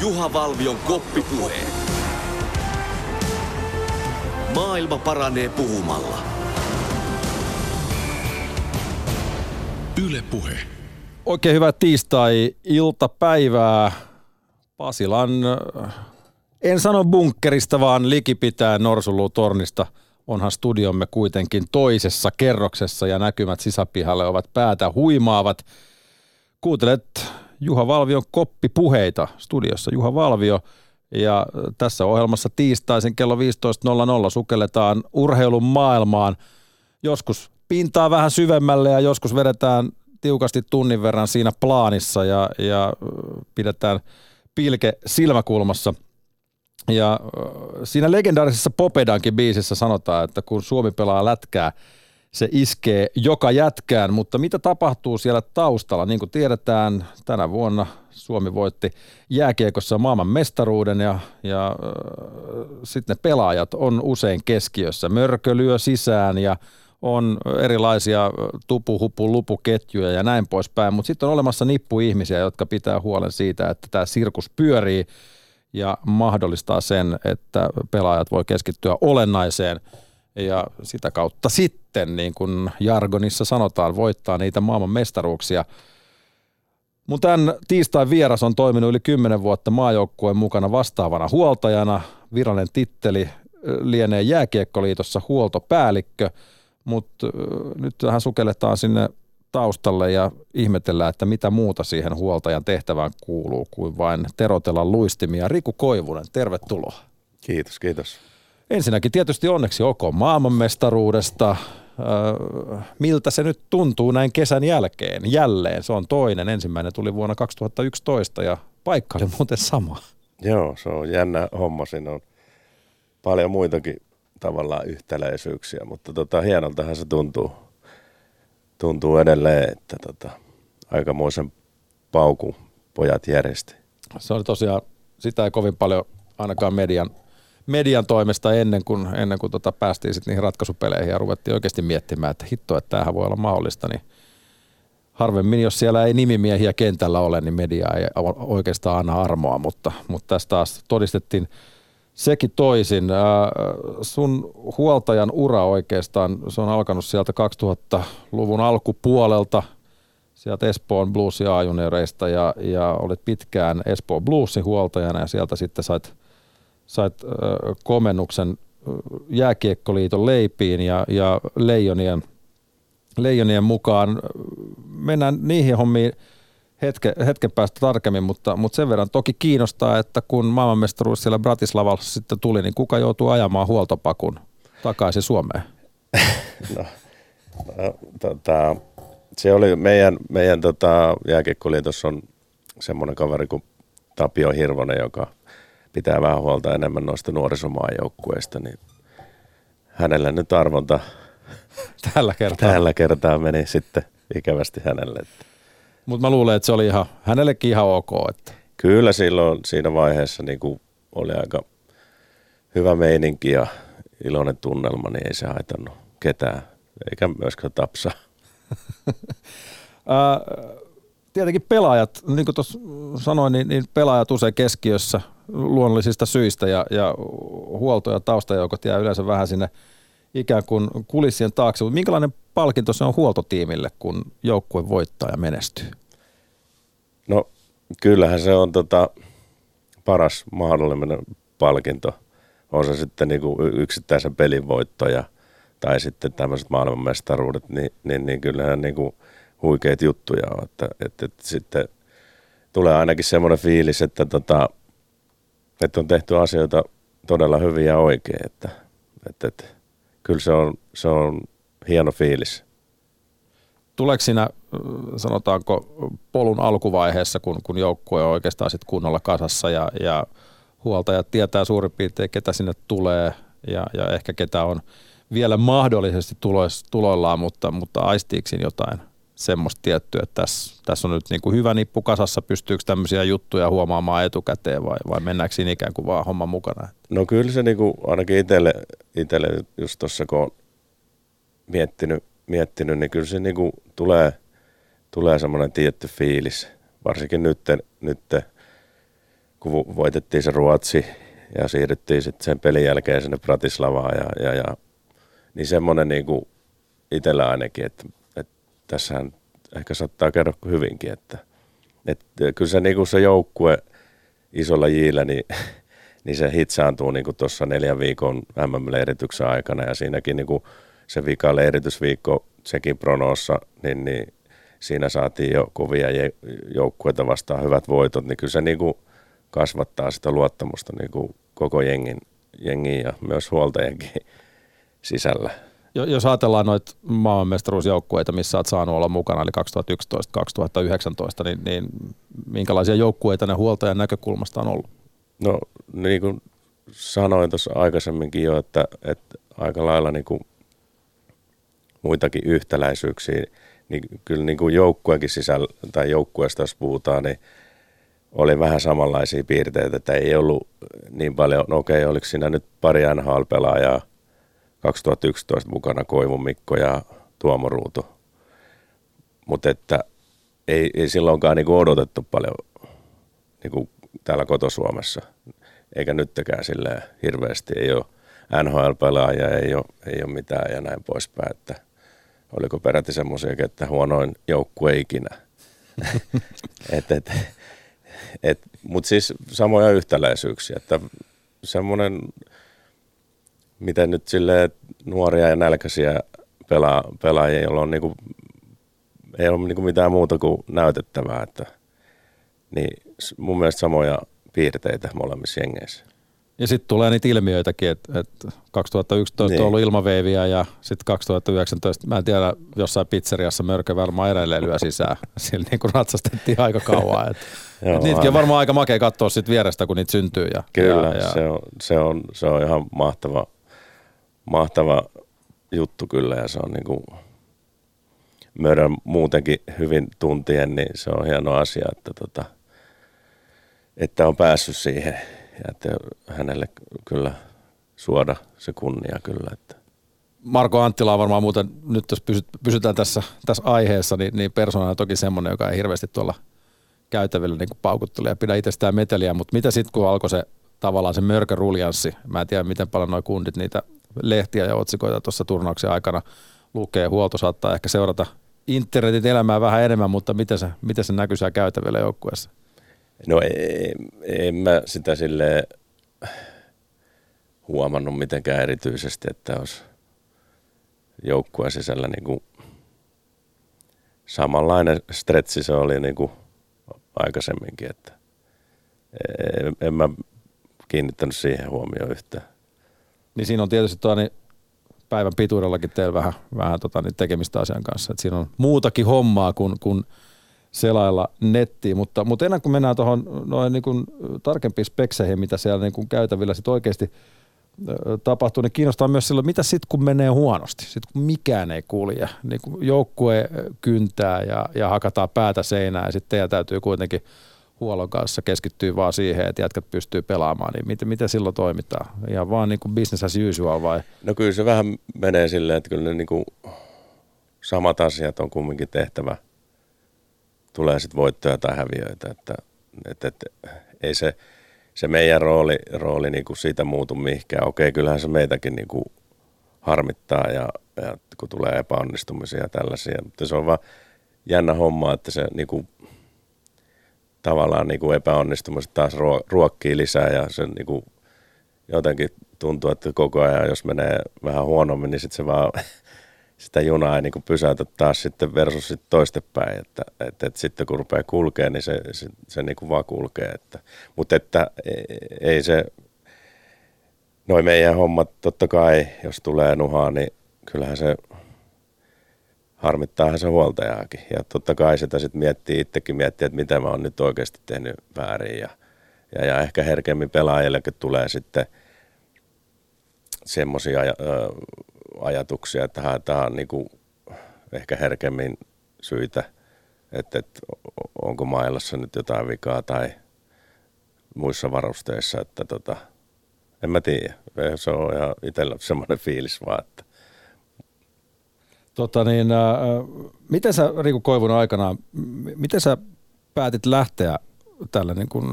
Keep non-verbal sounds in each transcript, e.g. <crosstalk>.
Juha Valvion koppipuhe. Maailma paranee puhumalla. Yle Puhe. Oikein hyvää tiistai-iltapäivää Pasilan, äh, en sano bunkkerista, vaan likipitäen Norsulutornista. Onhan studiomme kuitenkin toisessa kerroksessa ja näkymät sisäpihalle ovat päätä huimaavat. Kuuntelet Juha Valvion koppipuheita studiossa. Juha Valvio ja tässä ohjelmassa tiistaisin kello 15.00 sukelletaan urheilun maailmaan. Joskus pintaa vähän syvemmälle ja joskus vedetään tiukasti tunnin verran siinä plaanissa ja, ja pidetään pilke silmäkulmassa. Ja siinä legendaarisessa Popedankin biisissä sanotaan, että kun Suomi pelaa lätkää, se iskee joka jätkään, mutta mitä tapahtuu siellä taustalla? Niin kuin tiedetään, tänä vuonna Suomi voitti jääkiekossa maailman mestaruuden ja, ja äh, sitten ne pelaajat on usein keskiössä. Mörkö lyö sisään ja on erilaisia tupu, hupu, lupuketjuja ja näin poispäin, mutta sitten on olemassa nippu ihmisiä, jotka pitää huolen siitä, että tämä sirkus pyörii ja mahdollistaa sen, että pelaajat voi keskittyä olennaiseen ja sitä kautta sitten, niin kuin jargonissa sanotaan, voittaa niitä maailman mestaruuksia. Mun tämän tiistain vieras on toiminut yli 10 vuotta maajoukkueen mukana vastaavana huoltajana. Virallinen titteli lienee Jääkiekkoliitossa huoltopäällikkö – mutta nyt tähän sukelletaan sinne taustalle ja ihmetellään, että mitä muuta siihen huoltajan tehtävään kuuluu kuin vain terotella luistimia. Riku Koivunen, tervetuloa. Kiitos, kiitos. Ensinnäkin tietysti onneksi OK maailmanmestaruudesta. miltä se nyt tuntuu näin kesän jälkeen? Jälleen, se on toinen. Ensimmäinen tuli vuonna 2011 ja paikka oli muuten sama. Joo, se on jännä homma. Siinä on paljon muitakin tavallaan yhtäläisyyksiä, mutta tota, hienoltahan se tuntuu, tuntuu edelleen, että tota, aikamoisen pauku pojat järjesti. Se oli tosiaan, sitä ei kovin paljon ainakaan median, median toimesta ennen kuin, ennen kuin tota päästiin sitten niihin ratkaisupeleihin ja ruvettiin oikeasti miettimään, että hitto, että tämähän voi olla mahdollista, niin harvemmin, jos siellä ei nimimiehiä kentällä ole, niin media ei oikeastaan anna armoa, mutta, mutta tästä taas todistettiin sekin toisin. Sun huoltajan ura oikeastaan, se on alkanut sieltä 2000-luvun alkupuolelta, sieltä Espoon Blues ja junioreista ja, ja olet pitkään Espoon Bluesin huoltajana ja sieltä sitten sait, sait äh, komennuksen jääkiekkoliiton leipiin ja, ja leijonien, leijonien mukaan. Mennään niihin hommiin hetke, hetken päästä tarkemmin, mutta, mutta sen verran toki kiinnostaa, että kun maailmanmestaruus siellä Bratislavassa sitten tuli, niin kuka joutuu ajamaan huoltopakun takaisin Suomeen? <laughs> No, no tota, se oli meidän, meidän tota, jääkiekkoliitossa on semmoinen kaveri kuin Tapio Hirvonen, joka pitää vähän huolta enemmän noista nuorisomaajoukkueista, niin hänellä nyt arvonta <laughs> tällä kertaa, tällä kertaa meni sitten ikävästi hänelle. Mutta mä luulen, että se oli ihan, hänellekin ihan ok. Että. Kyllä silloin siinä vaiheessa niin kuin oli aika hyvä meininki ja iloinen tunnelma, niin ei se haitannut ketään, eikä myöskään tapsa. <laughs> Tietenkin pelaajat, niin kuin tuossa sanoin, niin, niin pelaajat usein keskiössä luonnollisista syistä ja, ja huolto- ja taustajoukot jää yleensä vähän sinne ikään kuin kulissien taakse. Mutta minkälainen palkinto se on huoltotiimille, kun joukkue voittaa ja menestyy? No kyllähän se on tota, paras mahdollinen palkinto. On se sitten niinku yksittäisen pelin voittoja tai sitten tämmöiset maailmanmestaruudet, niin, niin, niin kyllähän niinku huikeita juttuja on. Että, että, että sitten tulee ainakin semmoinen fiilis, että, tota, että on tehty asioita todella hyvin ja oikein. Että, että, että, kyllä se on, se on hieno fiilis. Tuleeko siinä, sanotaanko, polun alkuvaiheessa, kun, kun joukkue on oikeastaan sit kunnolla kasassa ja, ja huoltajat tietää suurin piirtein, ketä sinne tulee ja, ja ehkä ketä on vielä mahdollisesti tulois, tuloillaan, mutta, mutta aistiiko jotain semmoista tiettyä, että tässä, tässä on nyt niin kuin hyvä nippu kasassa, pystyykö tämmöisiä juttuja huomaamaan etukäteen vai, vai mennäänkö siinä ikään kuin vaan homman mukana? No kyllä se niin kuin ainakin itselle, itselle just tuossa kun on miettinyt, miettinyt, niin kyllä se niin kuin tulee, tulee semmoinen tietty fiilis. Varsinkin nyt, nyt kun voitettiin se Ruotsi ja siirryttiin sitten sen pelin jälkeen sinne Bratislavaan ja, ja, ja niin semmoinen niin kuin itsellä ainakin, että tässähän ehkä saattaa käydä hyvinkin, että, että kyllä se, niin kuin se joukkue isolla jillä, niin, <laughs> niin se hitsaantuu niin tuossa neljän viikon MM-leirityksen aikana ja siinäkin niin kuin se vika leiritysviikko sekin Pronoossa, niin, niin siinä saatiin jo kovia joukkueita vastaan hyvät voitot, niin kyllä se niin kuin kasvattaa sitä luottamusta niin kuin koko jengin, jengin ja myös huoltajienkin sisällä. Jos ajatellaan noita maailmanmestaruusjoukkueita, missä olet saanut olla mukana, eli 2011-2019, niin, niin minkälaisia joukkueita ne huoltajan näkökulmasta on ollut? No niin kuin sanoin tuossa aikaisemminkin jo, että, että aika lailla niin kuin muitakin yhtäläisyyksiä, niin kyllä niin kuin joukkueenkin sisällä, tai joukkueesta jos puhutaan, niin oli vähän samanlaisia piirteitä, että ei ollut niin paljon, no okei, oliko siinä nyt pari NHL-pelaajaa 2011 mukana Koivun Mikko ja Tuomo Ruutu, mutta että ei, ei silloinkaan niin kuin odotettu paljon niin kuin täällä kotosuomessa, eikä nytkään sille hirveästi, ei ole NHL-pelaajia, ei ole, ei ole mitään ja näin poispäin, että – oliko peräti semmoisia, että huonoin joukkue ikinä. <laughs> et, et, et, Mutta siis samoja yhtäläisyyksiä, että semmoinen, miten nyt sille nuoria ja nälkäisiä pelaa, pelaajia, joilla on niinku, ei ole niinku mitään muuta kuin näytettävää, että, niin mun mielestä samoja piirteitä molemmissa jengeissä. Ja sitten tulee niitä ilmiöitäkin, että, että 2011 niin. on ollut ilmaveiviä ja sitten 2019, mä en tiedä, jossain pizzeriassa mörkö varmaan edelleen lyö sisään. <laughs> Sillä niin kuin ratsastettiin aika kauan. Että, <laughs> Joo, että niitäkin on varmaan aika makea katsoa sitten vierestä, kun niitä syntyy. Ja, Kyllä, ja, ja... Se, on, se, on, se on ihan mahtava, mahtava juttu kyllä ja se on niin kuin Mörön muutenkin hyvin tuntien, niin se on hieno asia, että, tota, että on päässyt siihen ja että hänelle kyllä suoda se kunnia kyllä. Että. Marko Anttila on varmaan muuten, nyt jos pysytään tässä, tässä aiheessa, niin, niin persoonana toki semmoinen, joka ei hirveästi tuolla käytävillä niin paukuttele ja pidä itsestään meteliä, mutta mitä sitten kun alkoi se tavallaan se mörköruljanssi, mä en tiedä miten paljon nuo kundit niitä lehtiä ja otsikoita tuossa turnauksen aikana lukee, huolto saattaa ehkä seurata internetin elämää vähän enemmän, mutta miten se, miten se näkyy siellä käytävillä joukkueessa? No ei, en mä sitä sille huomannut mitenkään erityisesti, että olisi joukkueen sisällä niin kuin samanlainen stretsi se oli niin kuin aikaisemminkin, että en, en mä kiinnittänyt siihen huomioon yhtään. Niin siinä on tietysti tuo, niin päivän pituudellakin teillä vähän, vähän tota, niin tekemistä asian kanssa. Et siinä on muutakin hommaa kuin, kuin selailla nettiin, mutta, mutta ennen kuin mennään tuohon noin niin kuin tarkempiin spekseihin, mitä siellä niin kuin käytävillä sit oikeasti tapahtuu, niin kiinnostaa myös silloin, mitä sitten kun menee huonosti, sitten kun mikään ei kulje, niin kun joukkue kyntää ja, ja hakataan päätä seinään ja sitten teidän täytyy kuitenkin huollon kanssa keskittyä vaan siihen, että jätkät pystyy pelaamaan, niin miten, miten silloin toimitaan? Ihan vaan niin kuin business as usual vai? No kyllä se vähän menee silleen, että kyllä ne niin kuin samat asiat on kumminkin tehtävä – tulee sitten voittoja tai häviöitä, että, että, että ei se, se meidän rooli, rooli niin kuin siitä muutu mihinkään. Okei, kyllähän se meitäkin niin kuin harmittaa ja, ja kun tulee epäonnistumisia ja tällaisia, mutta se on vaan jännä homma, että se niin kuin, tavallaan niin kuin epäonnistumiset taas ruokkii lisää ja se niin kuin, jotenkin tuntuu, että koko ajan jos menee vähän huonommin, niin sitten se vaan <laughs> sitä junaa ei niin kuin pysäytä taas sitten versus sitten toistepäin, että, että, että sitten kun rupeaa kulkea, niin se, se, se niin kuin vaan kulkee. Että, mutta että e, ei se, noin meidän hommat totta kai, jos tulee nuhaa, niin kyllähän se harmittaahan se huoltajaakin. Ja totta kai sitä sitten miettii, itsekin miettii, että mitä mä oon nyt oikeasti tehnyt väärin. Ja, ja, ja ehkä herkemmin pelaajillekin tulee sitten semmoisia ajatuksia, että haetaan niin kuin ehkä herkemmin syitä, että, että onko mailassa nyt jotain vikaa tai muissa varusteissa, että tota, en mä tiedä. Se on ihan itsellä semmoinen fiilis vaan, että Tota niin, äh, miten sä Riku Koivun aikana, miten sä päätit lähteä tällä niin kuin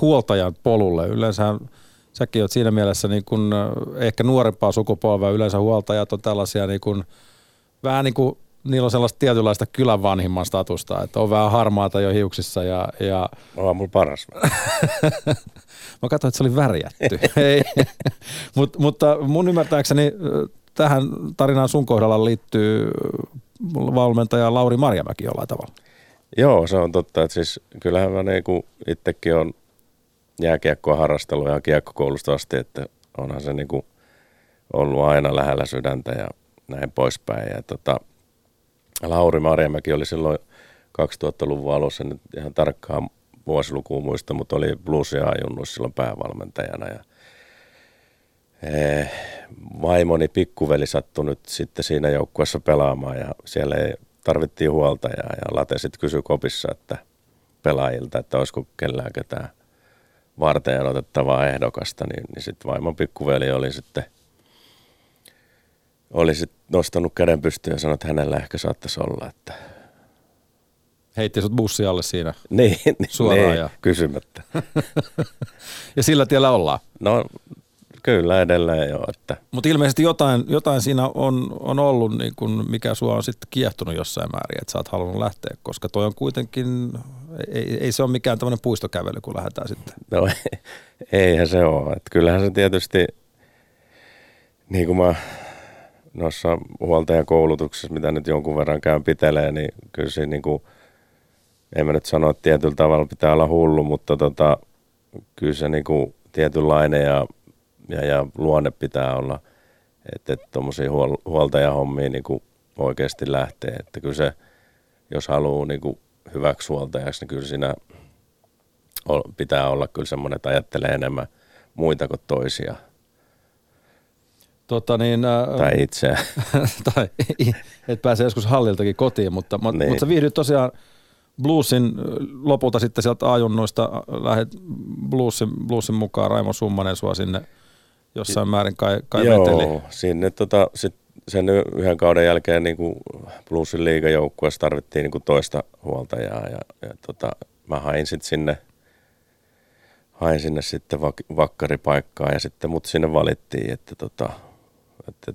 huoltajan polulle. Yleensä säkin oot siinä mielessä niin kuin ehkä nuorempaa sukupolvea. Yleensä huoltajat on tällaisia niin kuin, vähän niin kuin niillä on sellaista tietynlaista kylän vanhimman statusta, että on vähän harmaata jo hiuksissa ja... ja... On mulla paras. <laughs> Mä katsoin, että se oli värjätty. <laughs> Ei. Mut, mutta mun ymmärtääkseni tähän tarinaan sun kohdalla liittyy valmentaja Lauri Marjamäki jollain tavalla. Joo, se on totta. Että siis kyllähän mä niinku itsekin on jääkiekkoa harrastellut ihan kiekkokoulusta asti, että onhan se niinku ollut aina lähellä sydäntä ja näin poispäin. Ja tota, Lauri Marjamäki oli silloin 2000-luvun alussa, nyt ihan tarkkaan vuosilukuun muista, mutta oli bluesia ajunnut silloin päävalmentajana. Ja, vaimoni pikkuveli sattui nyt sitten siinä joukkueessa pelaamaan ja siellä ei, tarvittiin huoltajaa ja Late sitten kysyi kopissa, että pelaajilta, että olisiko kellään ketään varten otettavaa ehdokasta, niin, niin sitten vaimon pikkuveli oli sitten oli sit nostanut käden pystyyn ja sanonut, että hänellä ehkä saattaisi olla, että Heitti sut bussi alle siinä <laughs> niin, niin, suoraan. niin ja... kysymättä. <laughs> ja sillä tiellä ollaan. No kyllä edelleen jo. Että. Mutta ilmeisesti jotain, jotain siinä on, on ollut, niin kun mikä sua on sitten kiehtonut jossain määrin, että sä oot halunnut lähteä, koska toi on kuitenkin, ei, ei se ole mikään tämmöinen puistokävely, kun lähdetään sitten. No <laughs> eihän se ole. Että kyllähän se tietysti, niin kuin mä noissa huoltajakoulutuksissa, mitä nyt jonkun verran käyn pitelee, niin kyllä siinä niin kuin, en mä nyt sano, että tietyllä tavalla pitää olla hullu, mutta tota, kyllä se niin kuin tietynlainen ja, ja, ja luonne pitää olla, että tuommoisia huol, huoltajahommia niin kuin oikeasti lähtee. Että kyllä se, jos haluaa niin kuin hyväksi huoltajaksi, niin kyllä siinä pitää olla kyllä semmoinen, että ajattelee enemmän muita kuin toisia – Tota niin, ää, tai itseä. <laughs> tai et pääse joskus halliltakin kotiin, mutta, niin. mutta sä viihdyt tosiaan bluesin lopulta sitten sieltä ajunnoista lähdet bluesin, bluesin mukaan Raimo Summanen sua sinne jossain määrin kai, kai Joo, veteli. sinne tota, sit sen yhden kauden jälkeen niin kuin bluesin liigajoukkueessa tarvittiin niin kuin toista huoltajaa ja, ja tota, mä hain sitten sinne hain sinne sitten vak- vakkaripaikkaa ja sitten mut sinne valittiin, että tota, että,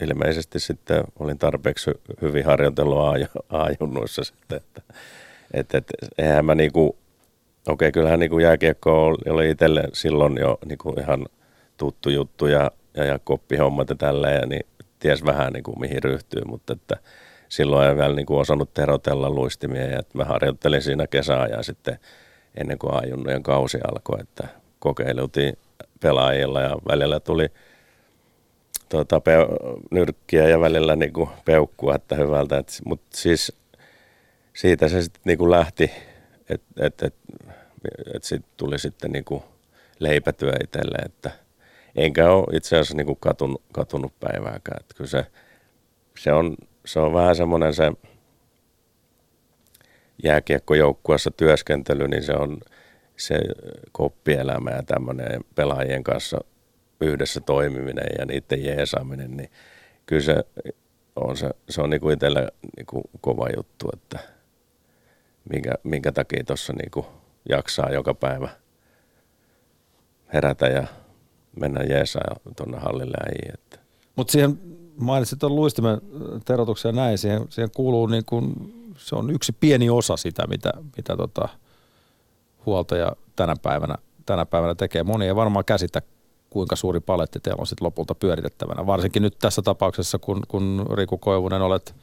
ilmeisesti sitten olin tarpeeksi hyvin harjoitellut aajunnuissa sitten, että, että, että eihän mä niinku, okei okay, kyllähän niinku jääkiekko oli itselle silloin jo niinku ihan tuttu juttu ja, ja, ja koppihommat ja tälleen, ja niin ties vähän niinku mihin ryhtyy, mutta että silloin en vielä niinku osannut terotella luistimia ja että mä harjoittelin siinä ja sitten ennen kuin ajunnujen kausi alkoi, että kokeiltiin pelaajilla ja välillä tuli – tuota, peu- nyrkkiä ja välillä niin kuin peukkua, että hyvältä. Mutta siis siitä se sitten niin kuin lähti, että et, et, et sitten tuli sitten niin kuin leipätyö itselle, että enkä ole itse asiassa niin kuin katunut, katunut päivääkään. Että kyllä se, se, on, se on vähän semmoinen se jääkiekkojoukkuessa työskentely, niin se on se koppielämä ja tämmöinen pelaajien kanssa yhdessä toimiminen ja niiden jeesaaminen, niin kyllä se on, se, se on niinku itsellä niinku kova juttu, että minkä, minkä takia tuossa niinku jaksaa joka päivä herätä ja mennä jeesaa tuonne hallille että. Mutta siihen mainitsit tuon luistimen terotuksen ja näin, siihen, siihen kuuluu niin kuin, se on yksi pieni osa sitä, mitä, mitä tota huoltaja tänä päivänä, tänä päivänä tekee. Moni ei varmaan käsitä kuinka suuri paletti teillä on sitten lopulta pyöritettävänä. Varsinkin nyt tässä tapauksessa, kun, kun Riku Koivunen olet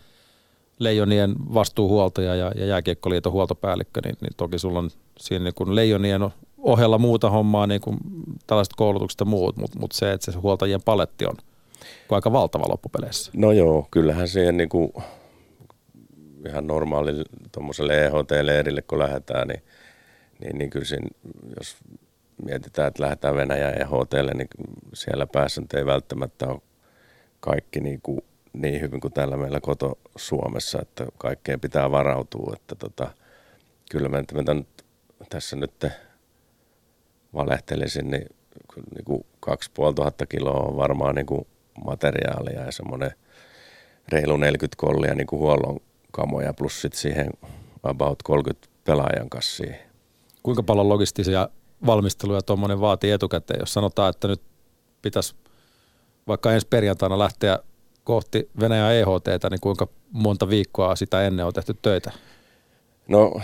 Leijonien vastuuhuoltaja ja, ja Jääkiekkoliiton huoltopäällikkö, niin, niin toki sulla on siinä niin kuin Leijonien ohella muuta hommaa, niin kuin tällaiset koulutukset ja muut, mutta, mutta se, että se huoltajien paletti on aika valtava loppupeleissä. No joo, kyllähän siihen niin kuin ihan normaali tuommoiselle EHT-leirille, kun lähdetään, niin, niin, niin kyllä siinä, jos mietitään, että lähdetään Venäjään ja hotelle, niin siellä päässä ei välttämättä ole kaikki niin, kuin, niin hyvin kuin täällä meillä koto Suomessa, että kaikkeen pitää varautua. Että tota, kyllä mä, mä nyt, tässä nyt valehtelisin, niin, niin kuin 2500 kiloa on varmaan niin kuin materiaalia ja semmoinen reilu 40 kollia niin kuin huollon kamoja plus sitten siihen about 30 pelaajan kanssa Kuinka paljon logistisia valmisteluja tuommoinen vaatii etukäteen, jos sanotaan, että nyt pitäisi vaikka ensi perjantaina lähteä kohti Venäjän EHT, niin kuinka monta viikkoa sitä ennen on tehty töitä? No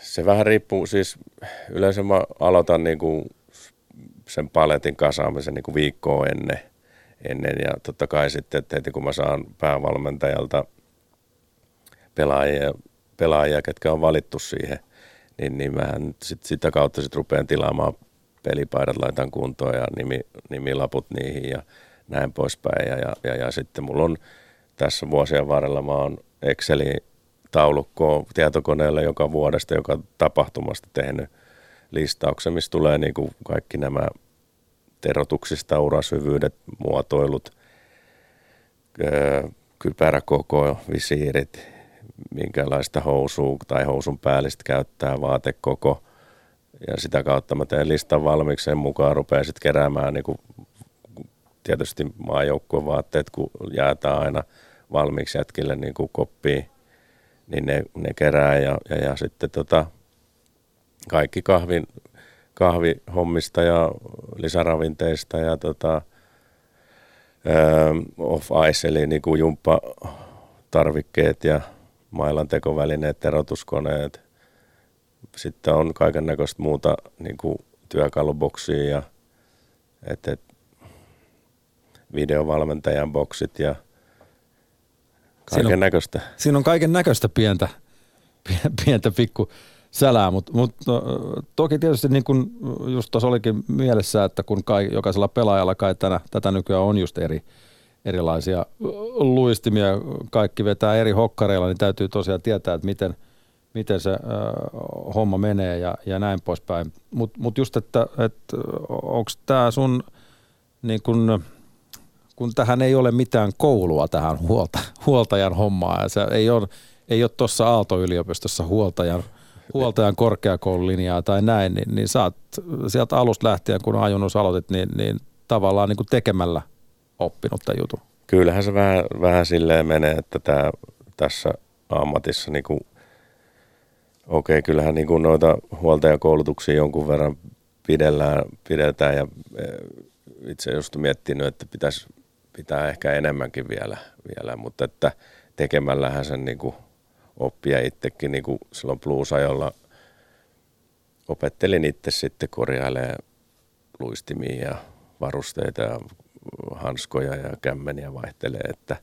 se vähän riippuu, siis yleensä mä aloitan niin kuin sen paletin kasaamisen niin kuin viikkoa ennen, ennen. Ja totta kai sitten, että heti kun mä saan päävalmentajalta pelaajia, pelaajia ketkä on valittu siihen, niin, niin mä sit sitä kautta sitten rupean tilaamaan pelipaidat, laitan kuntoon ja nimi, nimilaput niihin. Ja näin poispäin. Ja, ja, ja, ja sitten mulla on tässä vuosien varrella, mä oon Excelin taulukkoa tietokoneella joka vuodesta, joka tapahtumasta tehnyt listauksen, missä tulee niin kuin kaikki nämä terotuksista, urasyvyydet, muotoilut, kypäräkoko, visiirit, minkälaista housua tai housun päällistä käyttää, vaatekoko. Ja sitä kautta mä teen listan valmiiksi sen mukaan, rupean sitten keräämään niin kuin, tietysti maajoukkueen vaatteet, kun jäätään aina valmiiksi jätkille niin kuin koppiin, niin ne, ne kerää ja, ja, ja sitten tota, kaikki kahvin, kahvihommista ja lisäravinteista ja tota, off-ice, eli niin kuin jumppatarvikkeet ja mailan tekovälineet, erotuskoneet. Sitten on kaiken näköistä muuta niin kuin työkaluboksia ja et, et, videovalmentajan boksit ja kaiken näköistä. Siinä, siinä on kaiken näköistä pientä, pientä pikku sälää, mutta mut, no, toki tietysti niin kuin just tuossa olikin mielessä, että kun kai, jokaisella pelaajalla kai tänä, tätä nykyään on just eri, erilaisia luistimia, kaikki vetää eri hokkareilla, niin täytyy tosiaan tietää, että miten, miten se äh, homma menee ja, ja näin poispäin. Mutta mut just, että, että onko tämä sun, niin kun, kun tähän ei ole mitään koulua tähän huolta, huoltajan hommaa, ja se ei ole, ei ole tuossa Aalto-yliopistossa huoltajan, huoltajan korkeakoululinjaa tai näin, niin, niin oot sieltä alusta lähtien, kun ajunnus aloitit, niin, niin tavallaan niin kuin tekemällä – oppinut tämän jutun? Kyllähän se vähän, vähän silleen menee, että tämä, tässä ammatissa niin kuin, okei, okay, kyllähän niin kuin noita huoltajakoulutuksia jonkun verran pidellään, pidetään ja e, itse just miettinyt, että pitäisi pitää ehkä enemmänkin vielä, vielä mutta että tekemällähän sen niin kuin oppia itsekin niin kuin silloin bluesajolla opettelin itse sitten korjailemaan luistimia ja varusteita ja hanskoja ja kämmeniä vaihtelee, että,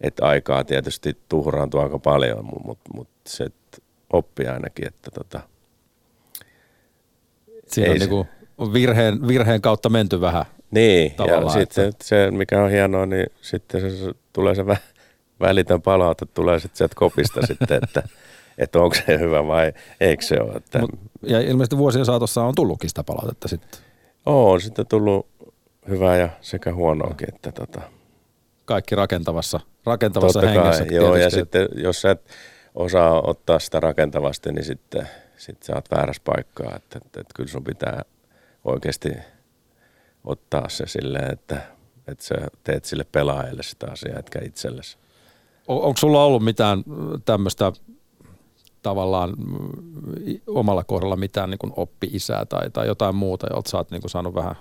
että aikaa tietysti tuhraantuu aika paljon, mutta mut se oppii ainakin, että tota, Siinä on se, niinku virheen, virheen kautta menty vähän. Niin, ja sitten että... se, mikä on hienoa, niin sitten se, tulee se vä, välitön palaute, tulee sitten sieltä kopista <laughs> sitten, että, että onko se hyvä vai eikö se ole. Että... Mut, ja ilmeisesti vuosien saatossa on tullutkin sitä palautetta sitten. On sitten tullut hyvää ja sekä huonoakin. Että tota. Kaikki rakentavassa, rakentavassa Totta hengessä. Kai, joo, ja sitten jos sä et osaa ottaa sitä rakentavasti, niin sitten sit sä oot väärässä paikkaa. Että, että, että kyllä sun pitää oikeasti ottaa se silleen, että, että sä teet sille pelaajalle sitä asiaa, etkä itsellesi. On, onko sulla ollut mitään tämmöistä tavallaan omalla kohdalla mitään niin oppi-isää tai, tai jotain muuta, jolta sä oot niin saanut vähän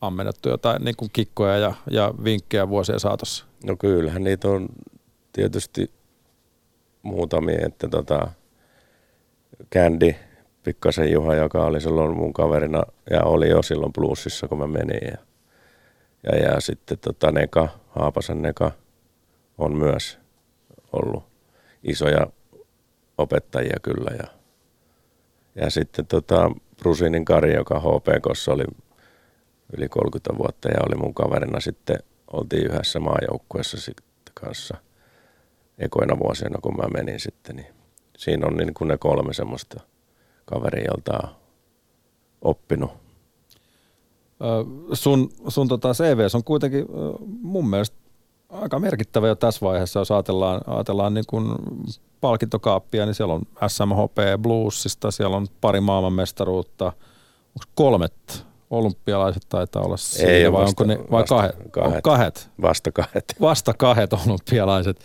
ammennettu jotain niin kuin kikkoja ja, ja vinkkejä vuosien saatossa? No kyllähän niitä on tietysti muutamia, että tota, Candy, Pikkasen Juha, joka oli silloin mun kaverina ja oli jo silloin plussissa, kun mä menin. Ja, ja, ja sitten tota Neka, Haapasen Neka on myös ollut isoja opettajia kyllä. Ja, ja sitten tota Brusinin Kari, joka HPKssa oli yli 30 vuotta ja oli mun kaverina sitten, oltiin yhdessä maajoukkueessa sitten kanssa ekoina vuosina, kun mä menin sitten, niin siinä on niin kuin ne kolme semmoista kaveria, jolta on oppinut. sun sun tota CV on kuitenkin mun mielestä aika merkittävä jo tässä vaiheessa, jos ajatellaan, ajatellaan niin kuin palkintokaappia, niin siellä on SMHP Bluesista, siellä on pari maailmanmestaruutta, onko kolmet olympialaiset taitaa olla siinä, Ei vai vasta, onko ne, vai vasta, kahet? Kahet. kahet? Vasta kahet. <laughs> Vasta kahet olympialaiset.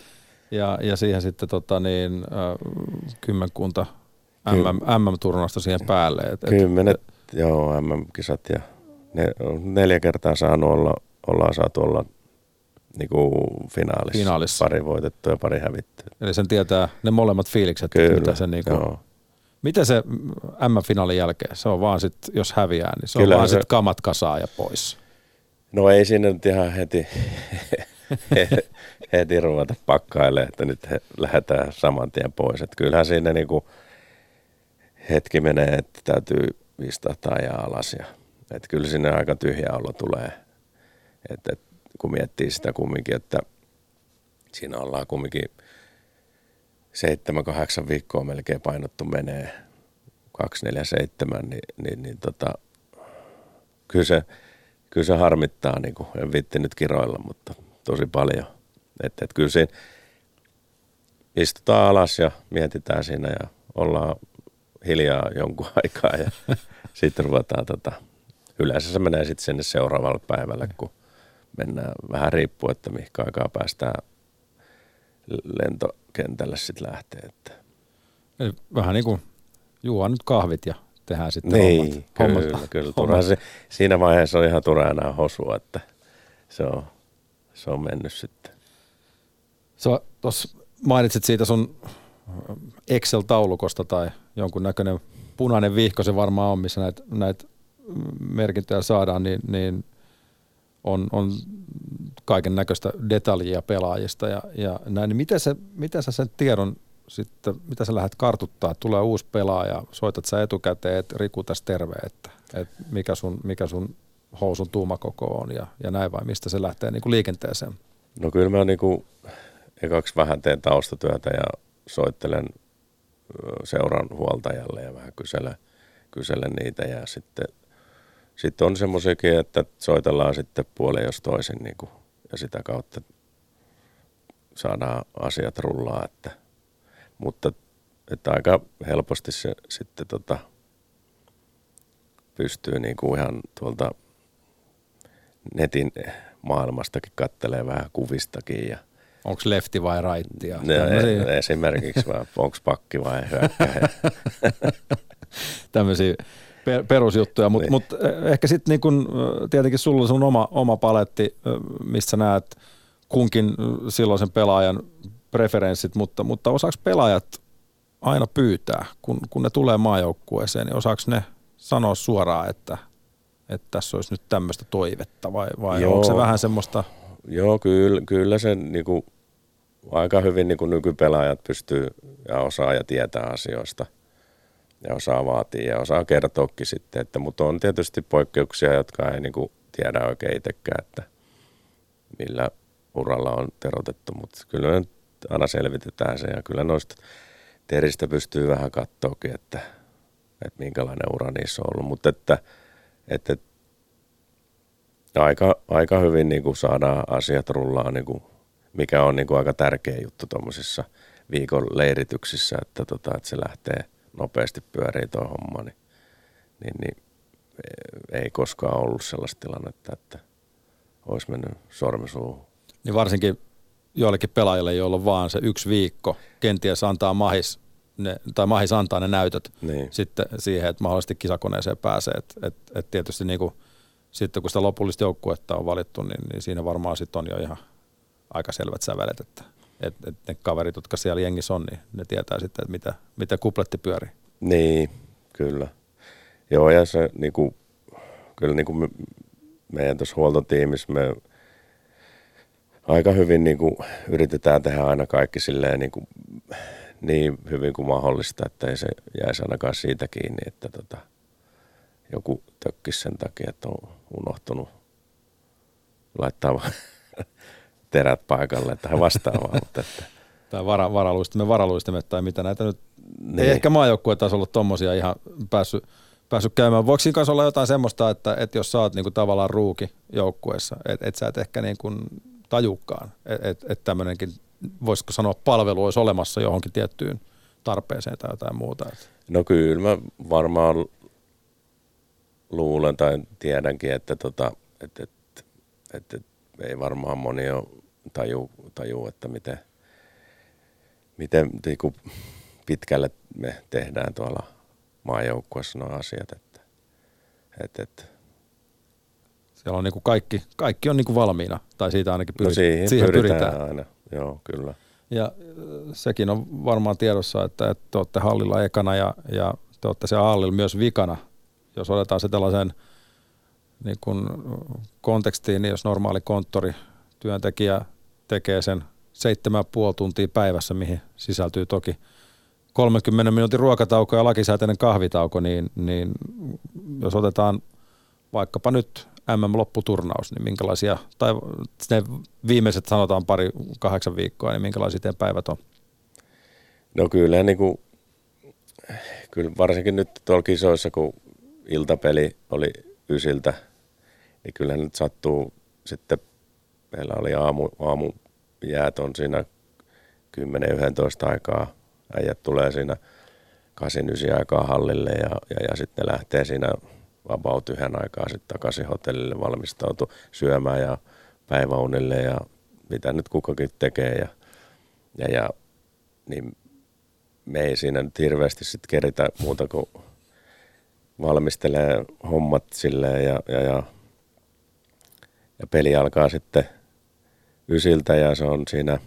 Ja, ja siihen sitten tota niin, äh, kymmenkunta MM, MM-turnausta siihen päälle. Et, et, Kymmenet, joo, MM-kisat ja ne neljä kertaa saanut olla, ollaan saatu olla niin kuin finaalissa. Finaalissa. Pari voitettua ja pari hävittyä. eli sen tietää ne molemmat fiilikset. Kyllä, Mitä se, niinku, joo. miten se M-finaalin jälkeen, se on vaan sit, jos häviää, niin se Kyllä on vaan se- sit kamat kasaan ja pois. No ei sinne nyt ihan heti, <laughs> heti ruveta pakkailemaan, että nyt he lähdetään saman tien pois. Että kyllähän siinä niinku hetki menee, että täytyy istahtaa ja alas. Ja, että kyllä sinne aika tyhjä olo tulee. Et, et, kun miettii sitä kumminkin, että siinä ollaan kumminkin seitsemän, kahdeksan viikkoa melkein painottu menee. 247, niin, niin, niin tota, kyllä se, kyllä se harmittaa, niin kuin, en vitti nyt kiroilla, mutta tosi paljon. Että et kyllä siinä istutaan alas ja mietitään siinä ja ollaan hiljaa jonkun <laughs> aikaa ja sitten ruvetaan tota, yleensä se menee sitten sinne seuraavalle päivälle, kun mennään vähän riippuu, että mihin aikaa päästään lentokentälle sitten lähtee. Että. Eli vähän niin kuin juo nyt kahvit ja tehdään sitten Niin, hommat. kyllä, hommat, kyllä. Turha se, siinä vaiheessa on ihan turha enää hosua, että se on, se on mennyt sitten. Sä tuossa mainitsit siitä sun Excel-taulukosta tai jonkun näköinen punainen vihko se varmaan on, missä näitä näit merkintöjä saadaan, niin, niin on, on kaiken näköistä detaljia pelaajista ja, ja näin. Niin miten, se, miten sä sen tiedon sitten, mitä sä lähdet kartuttaa, tulee uusi pelaaja, soitat sä etukäteen, että Riku tässä terve, että, että mikä, sun, mikä sun housun tuumakoko on ja, ja näin vai mistä se lähtee niin kuin liikenteeseen? No kyllä mä niinku ekaksi vähän teen taustatyötä ja soittelen seuran huoltajalle ja vähän kyselen, kyselen niitä. Ja sitten, sitten on semmoisiakin, että soitellaan sitten puolen jos toisin niinku, ja sitä kautta saadaan asiat rullaa, että, mutta että aika helposti se sitten tota, pystyy niinku ihan tuolta netin maailmastakin kattelee vähän kuvistakin ja Onko lefti vai raitti? Ja ne, tämmöisiä- esimerkiksi vaan, onko pakki vai hyökkäjä. <laughs> tämmöisiä per, perusjuttuja, mutta Niin. mut ehkä sitten niin kun, ö, tietenkin sulla on sun oma, oma paletti, ö, missä näet kunkin silloisen pelaajan preferenssit, mutta, mutta osaako pelaajat aina pyytää, kun, kun ne tulee maajoukkueeseen, niin osaako ne sanoa suoraan, että, että tässä olisi nyt tämmöistä toivetta vai, vai Joo. onko se vähän semmoista, Joo, kyllä, kyllä se niinku, aika hyvin niinku nykypelaajat pystyy ja osaa ja tietää asioista. Ja osaa vaatia ja osaa kertoakin sitten, että, mutta on tietysti poikkeuksia, jotka ei niinku tiedä oikein itsekään, että millä uralla on terotettu, mutta kyllä nyt aina selvitetään se ja kyllä noista teristä pystyy vähän katsoakin, että, että minkälainen ura niissä on ollut, mutta että, että aika, aika hyvin niin kuin saadaan asiat rullaan, niin kuin, mikä on niin kuin aika tärkeä juttu tuommoisissa viikon leirityksissä, että, tota, että se lähtee nopeasti pyörii tuo homma, niin, niin, niin ei koskaan ollut sellaista tilannetta, että olisi mennyt sormi suuhun. niin varsinkin joillekin pelaajille, joilla on vaan se yksi viikko, kenties antaa mahis, ne, tai mahis antaa ne näytöt Niin. sitten siihen, että mahdollisesti kisakoneeseen pääsee. Et, et, et tietysti niin kuin, sitten kun sitä lopullista joukkuetta on valittu, niin, niin siinä varmaan sitten on jo ihan aika selvät sävelet, että et, et ne kaverit, jotka siellä jengissä on, niin ne tietää sitten, että mitä, mitä kupletti pyörii. Niin, kyllä. Joo, ja se niinku, kyllä niinku me, meidän tuossa huoltotiimissä me aika hyvin niinku yritetään tehdä aina kaikki silleen niinku, niin hyvin kuin mahdollista, että ei se jäisi ainakaan siitä kiinni, että tota, joku tökkisi sen takia, että on unohtunut laittaa terät paikalle tai vastaavaa, mutta että, Tai vara, varaluistimet, varaluistimet tai mitä näitä nyt. Niin. Ei ehkä maajoukkuetasolla tommosia ihan päässyt, päässyt käymään. Voiko siinä kanssa olla jotain semmoista, että, että jos sä oot niinku tavallaan ruuki joukkueessa, että et sä et ehkä niinku tajukaan, että et, et tämmöinenkin, voisiko sanoa palvelu olisi olemassa johonkin tiettyyn tarpeeseen tai jotain muuta. Et. No kyllä mä varmaan luulen tai tiedänkin, että, tota, että, että, että, että ei varmaan moni ole taju, taju että miten, miten niinku pitkälle me tehdään tuolla maajoukkueessa nuo asiat. Että, et, et. Siellä on niin kuin kaikki, kaikki on niin kuin valmiina, tai siitä ainakin pyrit, no siihen, siihen pyritään, pyritään. aina, joo kyllä. Ja äh, sekin on varmaan tiedossa, että, että te olette hallilla ekana ja, ja te olette siellä hallilla myös vikana. Jos otetaan se tällaisen niin kuin kontekstiin, niin jos normaali konttori työntekijä tekee sen 7,5 tuntia päivässä, mihin sisältyy toki 30 minuutin ruokatauko ja lakisääteinen kahvitauko, niin, niin jos otetaan vaikkapa nyt MM-lopputurnaus, niin minkälaisia, tai ne viimeiset sanotaan pari kahdeksan viikkoa, niin minkälaisia teidän päivät on? No kyllä, niin kuin, kyllä varsinkin nyt tuolla kisoissa, kun iltapeli oli ysiltä, niin kyllä nyt sattuu sitten, meillä oli aamu, aamu jäät on siinä 10-11 aikaa, äijät tulee siinä 8-9 aikaa hallille ja, ja, ja sitten ne lähtee siinä about yhden aikaa sitten takaisin hotellille valmistautu syömään ja päiväunille ja mitä nyt kukakin tekee. Ja, ja, ja niin me ei siinä nyt hirveästi sitten keritä muuta kuin valmistelee hommat silleen ja, ja, ja, ja peli alkaa sitten ysiltä ja se on siinä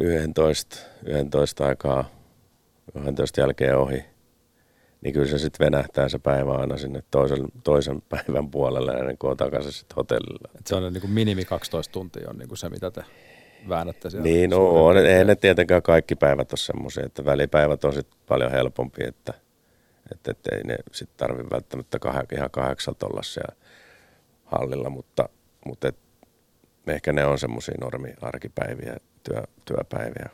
11, 11 aikaa, 11 jälkeen ohi niin kyllä se sitten venähtää se päivä aina sinne toisen, toisen päivän puolelle ennen kuin on takaisin sitten hotellilla. Et se on niin kuin minimi 12 tuntia on niin kuin se, mitä te väännätte siellä. Niin, no, on, ei ne tietenkään kaikki päivät ole semmoisia, että välipäivät on sitten paljon helpompi, että, että, että ei ne sitten tarvitse välttämättä kah, ihan kahdeksalta olla siellä hallilla, mutta, mutta et, ehkä ne on semmoisia normi arkipäiviä, työ, työpäiviä.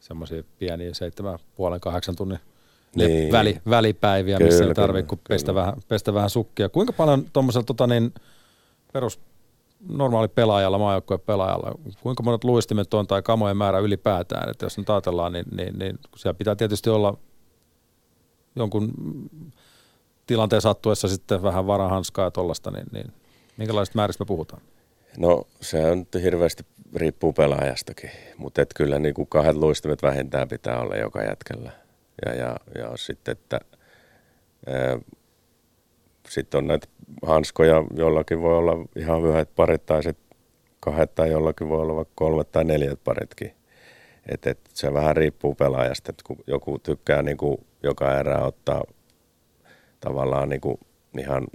Semmoisia pieniä seitsemän puolen kahdeksan tunnin niin. väli, välipäiviä, missä kyllä, ei tarvitse kuin pestä vähän, pestä vähän sukkia. Kuinka paljon tuommoisella tota, niin, perus normaali pelaajalla, maajoukkueen pelaajalla, kuinka monet luistimet on tai kamojen määrä ylipäätään, että jos nyt ajatellaan, niin, niin, niin siellä pitää tietysti olla jonkun tilanteen sattuessa sitten vähän varahanskaa ja tollasta, niin, niin minkälaisista määristä me puhutaan? No se on hirveästi riippuu pelaajastakin, mutta kyllä niin kuin kahdet luistimet vähintään pitää olla joka jätkellä. Ja, ja, ja sitten, että sitten on näitä hanskoja, jollakin voi olla ihan yhdet parit tai sitten kahdet tai jollakin voi olla vaikka kolmet tai neljät paritkin. Et, et se vähän riippuu pelaajasta, että kun joku tykkää niin kuin joka erää ottaa tavallaan niin kuin ihan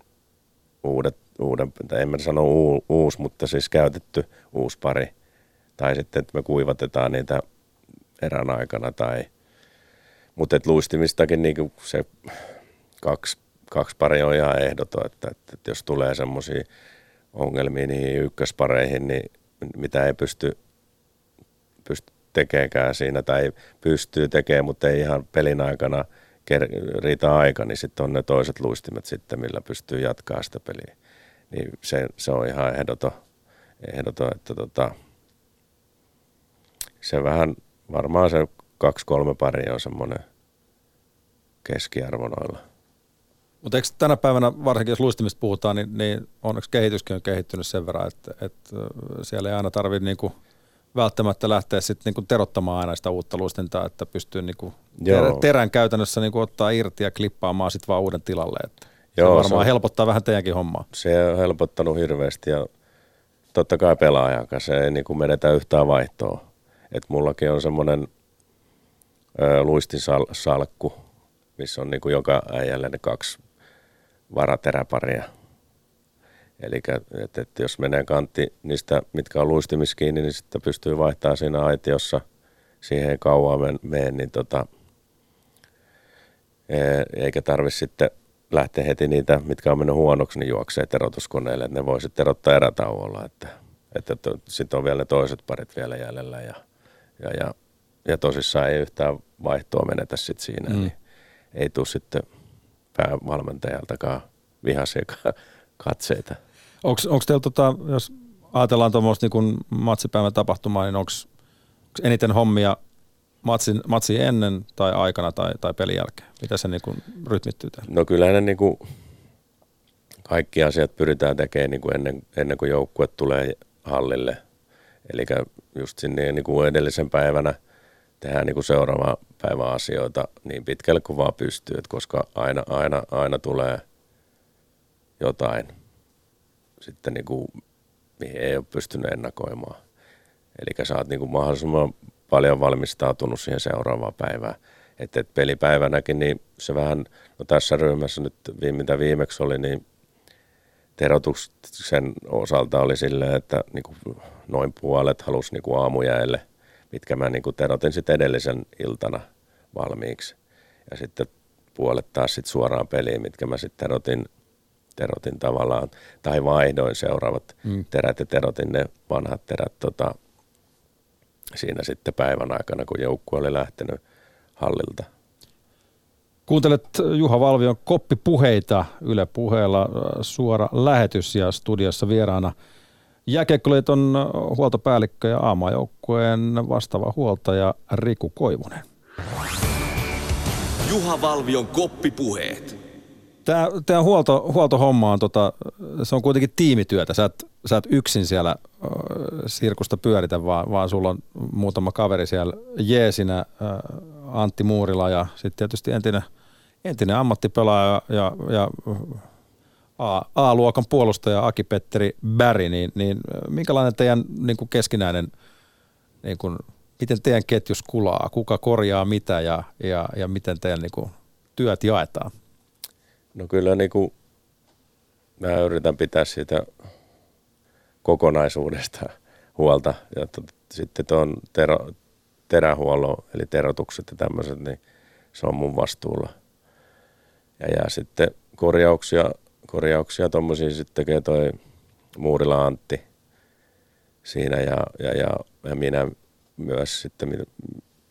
uudet, uuden, tai en mä sano uu, uusi, mutta siis käytetty uusi pari. Tai sitten, että me kuivatetaan niitä erän aikana tai – mutta luistimistakin niin se kaksi, kaksi pari on ihan ehdoton, että, että, että jos tulee semmoisia ongelmia niihin ykköspareihin, niin mitä ei pysty, pysty tekemään siinä tai pystyy tekemään, mutta ei ihan pelin aikana riitä aika, niin sitten on ne toiset luistimet sitten, millä pystyy jatkaa sitä peliä. Niin se, se on ihan ehdoton, ehdoton että tota, se vähän, varmaan se kaksi-kolme paria on semmoinen keskiarvo noilla. Mutta eikö tänä päivänä, varsinkin jos luistimista puhutaan, niin, niin onneksi kehityskin on kehittynyt sen verran, että, että siellä ei aina tarvitse niinku välttämättä lähteä sitten niinku terottamaan aina sitä uutta luistintaa, että pystyy niinku ter- terän käytännössä niinku ottaa irti ja klippaamaan sitten vaan uuden tilalle. Että Joo, se varmaan se helpottaa vähän teidänkin hommaa. Se on helpottanut hirveästi ja totta kai pelaajan kanssa ei niinku menetä yhtään vaihtoa. Et mullakin on semmoinen luistinsalkku, missä on niin kuin joka äijälle ne kaksi varateräparia. Eli että, että jos menee kantti niistä, mitkä on luistimis kiinni, niin sitten pystyy vaihtamaan siinä aitiossa. Siihen ei kauan mene, niin tota, e, eikä tarvi sitten lähteä heti niitä, mitkä on mennyt huonoksi, niin juoksee terotuskoneelle. Että ne voi sitten erottaa erätauolla. Että, että, että sitten on vielä ne toiset parit vielä jäljellä ja, ja, ja ja tosissaan ei yhtään vaihtoa menetä sit siinä, mm. niin ei tule sitten päävalmentajaltakaan vihaisia katseita. Onko teillä, tota, jos ajatellaan tuommoista niin matsipäivän tapahtumaa, niin onko eniten hommia matsin, matsin ennen tai aikana tai, tai pelin jälkeen? Mitä se niin kuin rytmittyy tähän? No kyllähän ne niin kuin kaikki asiat pyritään tekemään niin kuin ennen, ennen kuin joukkue tulee hallille. Eli just sinne niin kuin edellisen päivänä – tehdään niin kuin seuraava päivän asioita niin pitkälle kuin vaan pystyy, että koska aina, aina, aina tulee jotain sitten niin kuin, mihin ei ole pystynyt ennakoimaan. Eli sä oot niin kuin mahdollisimman paljon valmistautunut siihen seuraavaan päivään. Että et pelipäivänäkin, niin se vähän, no tässä ryhmässä nyt, mitä viimeksi oli, niin terotuksen osalta oli silleen, että niin kuin noin puolet halusi niin kuin aamujäille, mitkä mä niin kuin terotin sitten edellisen iltana valmiiksi. Ja sitten puolet taas sitten suoraan peliin, mitkä mä sitten terotin, terotin tavallaan, tai vaihdoin seuraavat mm. terät ja terotin ne vanhat terät tota, siinä sitten päivän aikana, kun joukkue oli lähtenyt hallilta. Kuuntelet Juha Valvion koppipuheita Yle puheella äh, suora lähetys ja studiossa vieraana Jääkiekkoliiton huoltopäällikkö ja aamajoukkueen vastaava huoltaja Riku Koivunen. Juha Valvion koppipuheet. Tämä, tämä huolto, huoltohomma on, tota, se on kuitenkin tiimityötä. Sä et, sä et yksin siellä äh, sirkusta pyöritä, vaan, vaan sulla on muutama kaveri siellä jeesinä, äh, Antti Muurila ja sitten tietysti entinen, entinen ammattipelaaja ja, ja A, A-luokan puolustaja Aki-Petteri Bäri, niin, niin minkälainen teidän niin kuin keskinäinen, niin kuin, miten teidän ketjus kulaa, kuka korjaa mitä ja, ja, ja miten teidän niin kuin, työt jaetaan? No kyllä niin kuin, mä yritän pitää siitä kokonaisuudesta huolta ja to, sitten tuon tero, terähuollon eli terotukset ja tämmöiset, niin se on mun vastuulla. Ja, ja sitten korjauksia korjauksia tuommoisia sitten tekee toi Muurila Antti siinä ja, ja, ja, ja minä myös sitten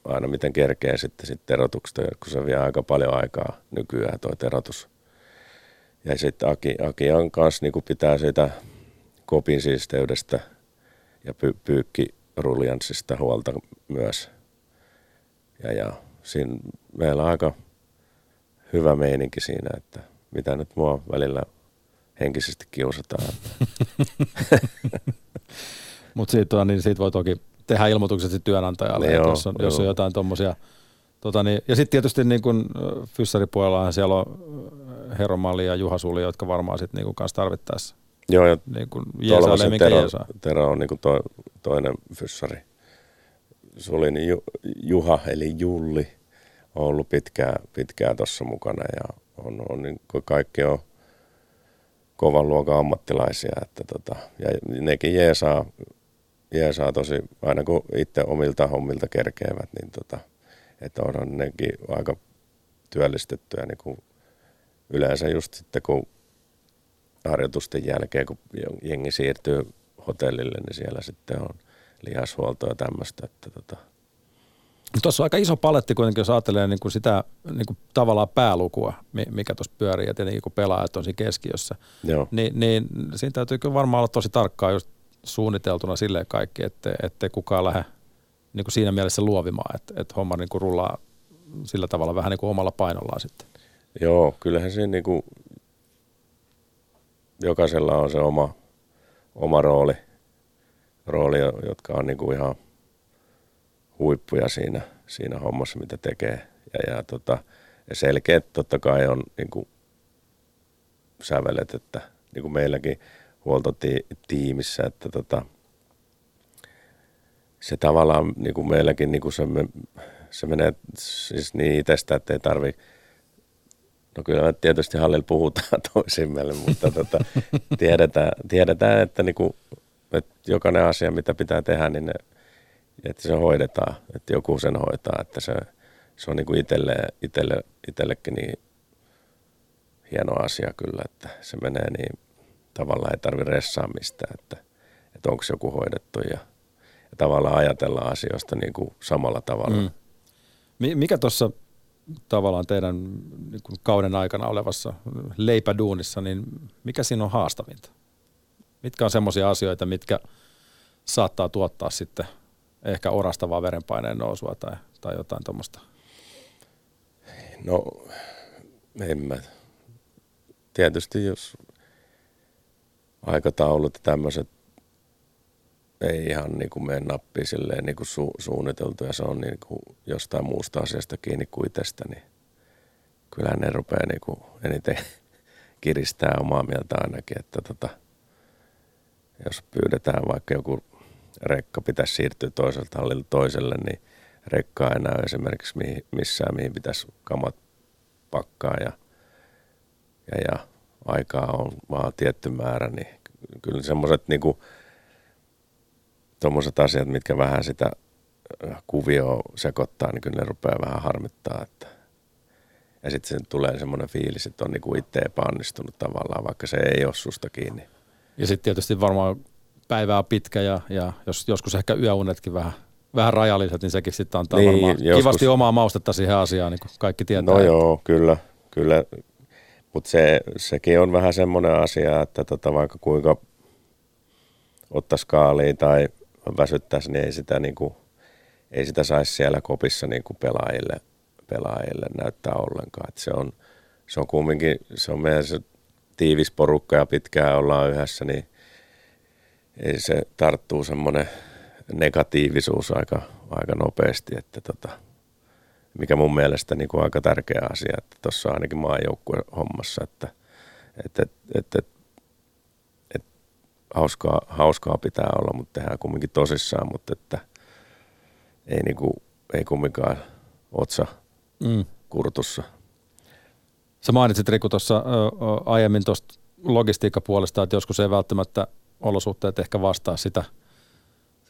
aina miten kerkee sitten, sitten erotuksesta, kun se vie aika paljon aikaa nykyään tuo erotus. Ja sitten Aki, Aki on kanssa niin pitää sitä kopin siisteydestä ja py, pyykkiruljanssista huolta myös. Ja, ja siinä meillä on aika hyvä meininki siinä, että mitä nyt mua välillä henkisesti kiusataan. <laughs> Mutta siitä, niin siitä voi toki tehdä ilmoitukset työnantajalle, joo, jos, on, jos on jotain tuommoisia. Tota niin, ja sitten tietysti niin kun fyssaripuolellahan siellä on Heromalli ja Juha Suli, jotka varmaan sitten niin kanssa tarvittaessa. Joo, ja niin kun mikä Tero, Tero on niin to, toinen fyssari. Suli niin Ju, Juha eli Julli on ollut pitkään, pitkään tuossa mukana ja on, on niin kuin kaikki on kovan luokan ammattilaisia. Että tota, ja nekin jeesaa, jeesaa tosi, aina kun itse omilta hommilta kerkeävät, niin tota, että onhan nekin aika työllistettyä niin kuin yleensä just sitten kun harjoitusten jälkeen, kun jengi siirtyy hotellille, niin siellä sitten on lihashuoltoa ja tämmöistä, että tota, Tuossa on aika iso paletti kuitenkin, jos ajattelee niin kuin sitä niin kuin tavallaan päälukua, mikä tuossa pyörii, ja tietenkin kun pelaajat on siinä keskiössä, Joo. Niin, niin siinä täytyy kyllä varmaan olla tosi tarkkaa just suunniteltuna silleen kaikki, ettei, ettei kukaan lähde niin kuin siinä mielessä luovimaan, että, että homma niin kuin rullaa sillä tavalla vähän niin kuin omalla painollaan sitten. Joo, kyllähän siinä niin kuin jokaisella on se oma, oma rooli, rooli, jotka on niin kuin ihan – huippuja siinä, siinä hommassa, mitä tekee. Ja, ja, tota, ja selkeät totta kai on niin kuin sävelet, että niin kuin meilläkin huoltotiimissä, että tota, se tavallaan niin kuin meilläkin niin kuin se, se menee siis niin itsestä, että ei tarvi No kyllä me tietysti hallilla puhutaan <laughs> toisimmelle, mutta tota, tiedetään, tiedetään, että, niin kuin, että jokainen asia, mitä pitää tehdä, niin ne että se hoidetaan, että joku sen hoitaa, että se, se on niin itselle, itselle, itsellekin niin hieno asia kyllä, että se menee niin tavallaan ei tarvitse ressaa mistään, että, että onko joku hoidettu ja, ja tavallaan ajatellaan asioista niin kuin samalla tavalla. Mm. Mikä tuossa tavallaan teidän niin kuin kauden aikana olevassa leipäduunissa, niin mikä siinä on haastavinta? Mitkä on semmoisia asioita, mitkä saattaa tuottaa sitten – ehkä orastavaa verenpaineen nousua tai, tai jotain tuommoista? No, en mä. Tietysti jos aikataulut ja tämmöiset ei ihan niin kuin mene nappiin silleen niin kuin su- suunniteltu ja se on niin kuin jostain muusta asiasta kiinni kuin itsestä, niin kyllä ne rupeaa niin kuin eniten <laughs> kiristää omaa mieltä ainakin, että tota, jos pyydetään vaikka joku rekka pitäisi siirtyä toiselta hallilta toiselle, niin rekkaa ei näy esimerkiksi missään, mihin pitäisi kamat pakkaa ja, ja, ja aikaa on vaan tietty määrä, niin kyllä semmoiset niinku, tuommoiset asiat, mitkä vähän sitä äh, kuvioa sekoittaa, niin kyllä ne rupeaa vähän harmittaa. Että. Ja sitten se tulee semmoinen fiilis, että on niinku itse epäonnistunut tavallaan, vaikka se ei ole susta kiinni. Ja sitten tietysti varmaan päivää on pitkä ja, ja jos, joskus ehkä yöunetkin vähän, vähän rajalliset, niin sekin sitten antaa niin, varmaan joskus... kivasti omaa maustetta siihen asiaan, niin kuin kaikki tietää. No joo, kyllä, kyllä. Mutta se, sekin on vähän semmoinen asia, että tota, vaikka kuinka ottaisi kaaliin tai väsyttäisi, niin ei sitä, niin kuin, ei sitä saisi siellä kopissa niin kuin pelaajille, pelaajille näyttää ollenkaan. Et se, on, se on kumminkin, se on meidän se tiivis porukka ja pitkään ollaan yhdessä, niin ei se tarttuu semmoinen negatiivisuus aika, aika nopeasti, että tota, mikä mun mielestä niin kuin aika tärkeä asia, että tuossa ainakin maajoukkueen hommassa, että, että, että, että, että hauskaa, hauskaa pitää olla, mutta tehdään kumminkin tosissaan, mutta että ei, niin kuin, ei kumminkaan otsa mm. kurtussa. Sä mainitsit Riku tuossa aiemmin tuosta logistiikkapuolesta, että joskus ei välttämättä olosuhteet ehkä vastaa sitä –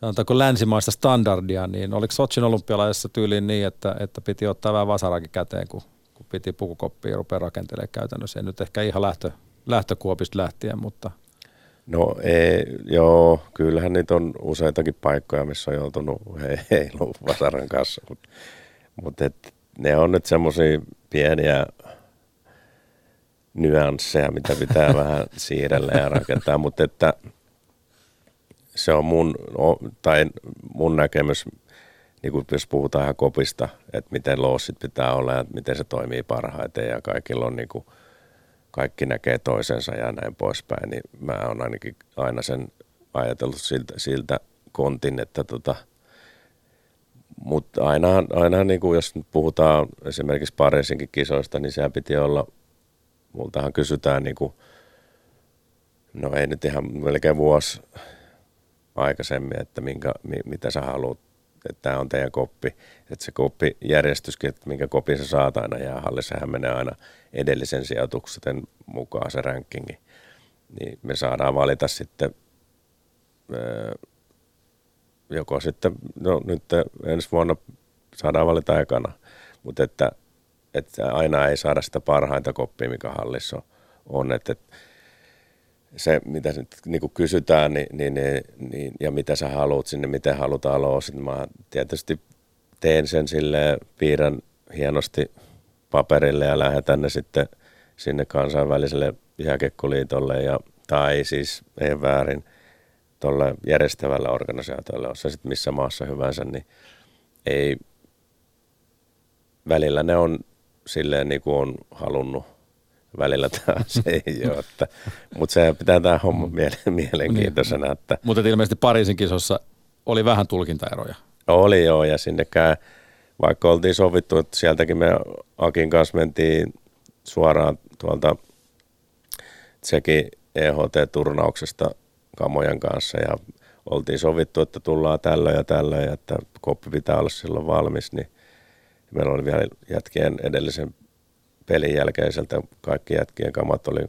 sanotaanko länsimaista standardia, niin oliko Sotsin olympialaisessa tyyliin niin, että, että piti ottaa vähän vasarakin käteen, kun, kun piti pukukoppia rupea rakentelemaan käytännössä. Ei nyt ehkä ihan lähtö, lähtökuopista lähtien, mutta... No ei, joo, kyllähän niitä on useitakin paikkoja, missä on joutunut <laughs> heilu vasaran kanssa, mutta mut ne on nyt semmoisia pieniä nyansseja, mitä pitää <laughs> vähän siirrellä ja rakentaa, mutta että se on mun, tai mun näkemys, niin kuin jos puhutaan ihan kopista, että miten loossit pitää olla ja miten se toimii parhaiten ja kaikilla on niin kuin, kaikki näkee toisensa ja näin poispäin, niin mä oon ainakin aina sen ajatellut siltä, siltä kontin, että tota, mutta aina, aina niin kuin jos nyt puhutaan esimerkiksi Pariisinkin kisoista, niin sehän piti olla, multahan kysytään niin kuin, no ei nyt ihan melkein vuosi aikaisemmin, että minkä, mitä sä haluat, että tämä on teidän koppi. Että se koppi järjestyskin, että minkä kopin sä saat aina jäähallissa, sehän menee aina edellisen sijoituksen mukaan se rankingi. Niin me saadaan valita sitten öö, joko sitten, no nyt ensi vuonna saadaan valita ekana, mutta että, että aina ei saada sitä parhainta koppia, mikä hallissa on. Että, että se, mitä nyt niin kuin kysytään niin, niin, niin, ja mitä sä haluat sinne, miten halutaan aloa, mä tietysti teen sen sille piirrän hienosti paperille ja lähetän ne sitten sinne kansainväliselle jääkekkoliitolle ja, tai siis ei väärin tuolle järjestävällä organisaatiolle, on se sitten missä maassa hyvänsä, niin ei, välillä ne on silleen niin kuin on halunnut välillä taas <laughs> ei ole. Että, mutta se pitää tämä homma mielenkiintoisena. Niin. Että, mutta ilmeisesti Pariisin kisossa oli vähän tulkintaeroja. Oli joo, ja sinnekään, vaikka oltiin sovittu, että sieltäkin me Akin kanssa mentiin suoraan tuolta Tsekin EHT-turnauksesta Kamojan kanssa, ja oltiin sovittu, että tullaan tällä ja tällä, ja että koppi pitää olla silloin valmis, niin meillä oli vielä jätkien edellisen pelin jälkeiseltä kaikki jätkien kamat oli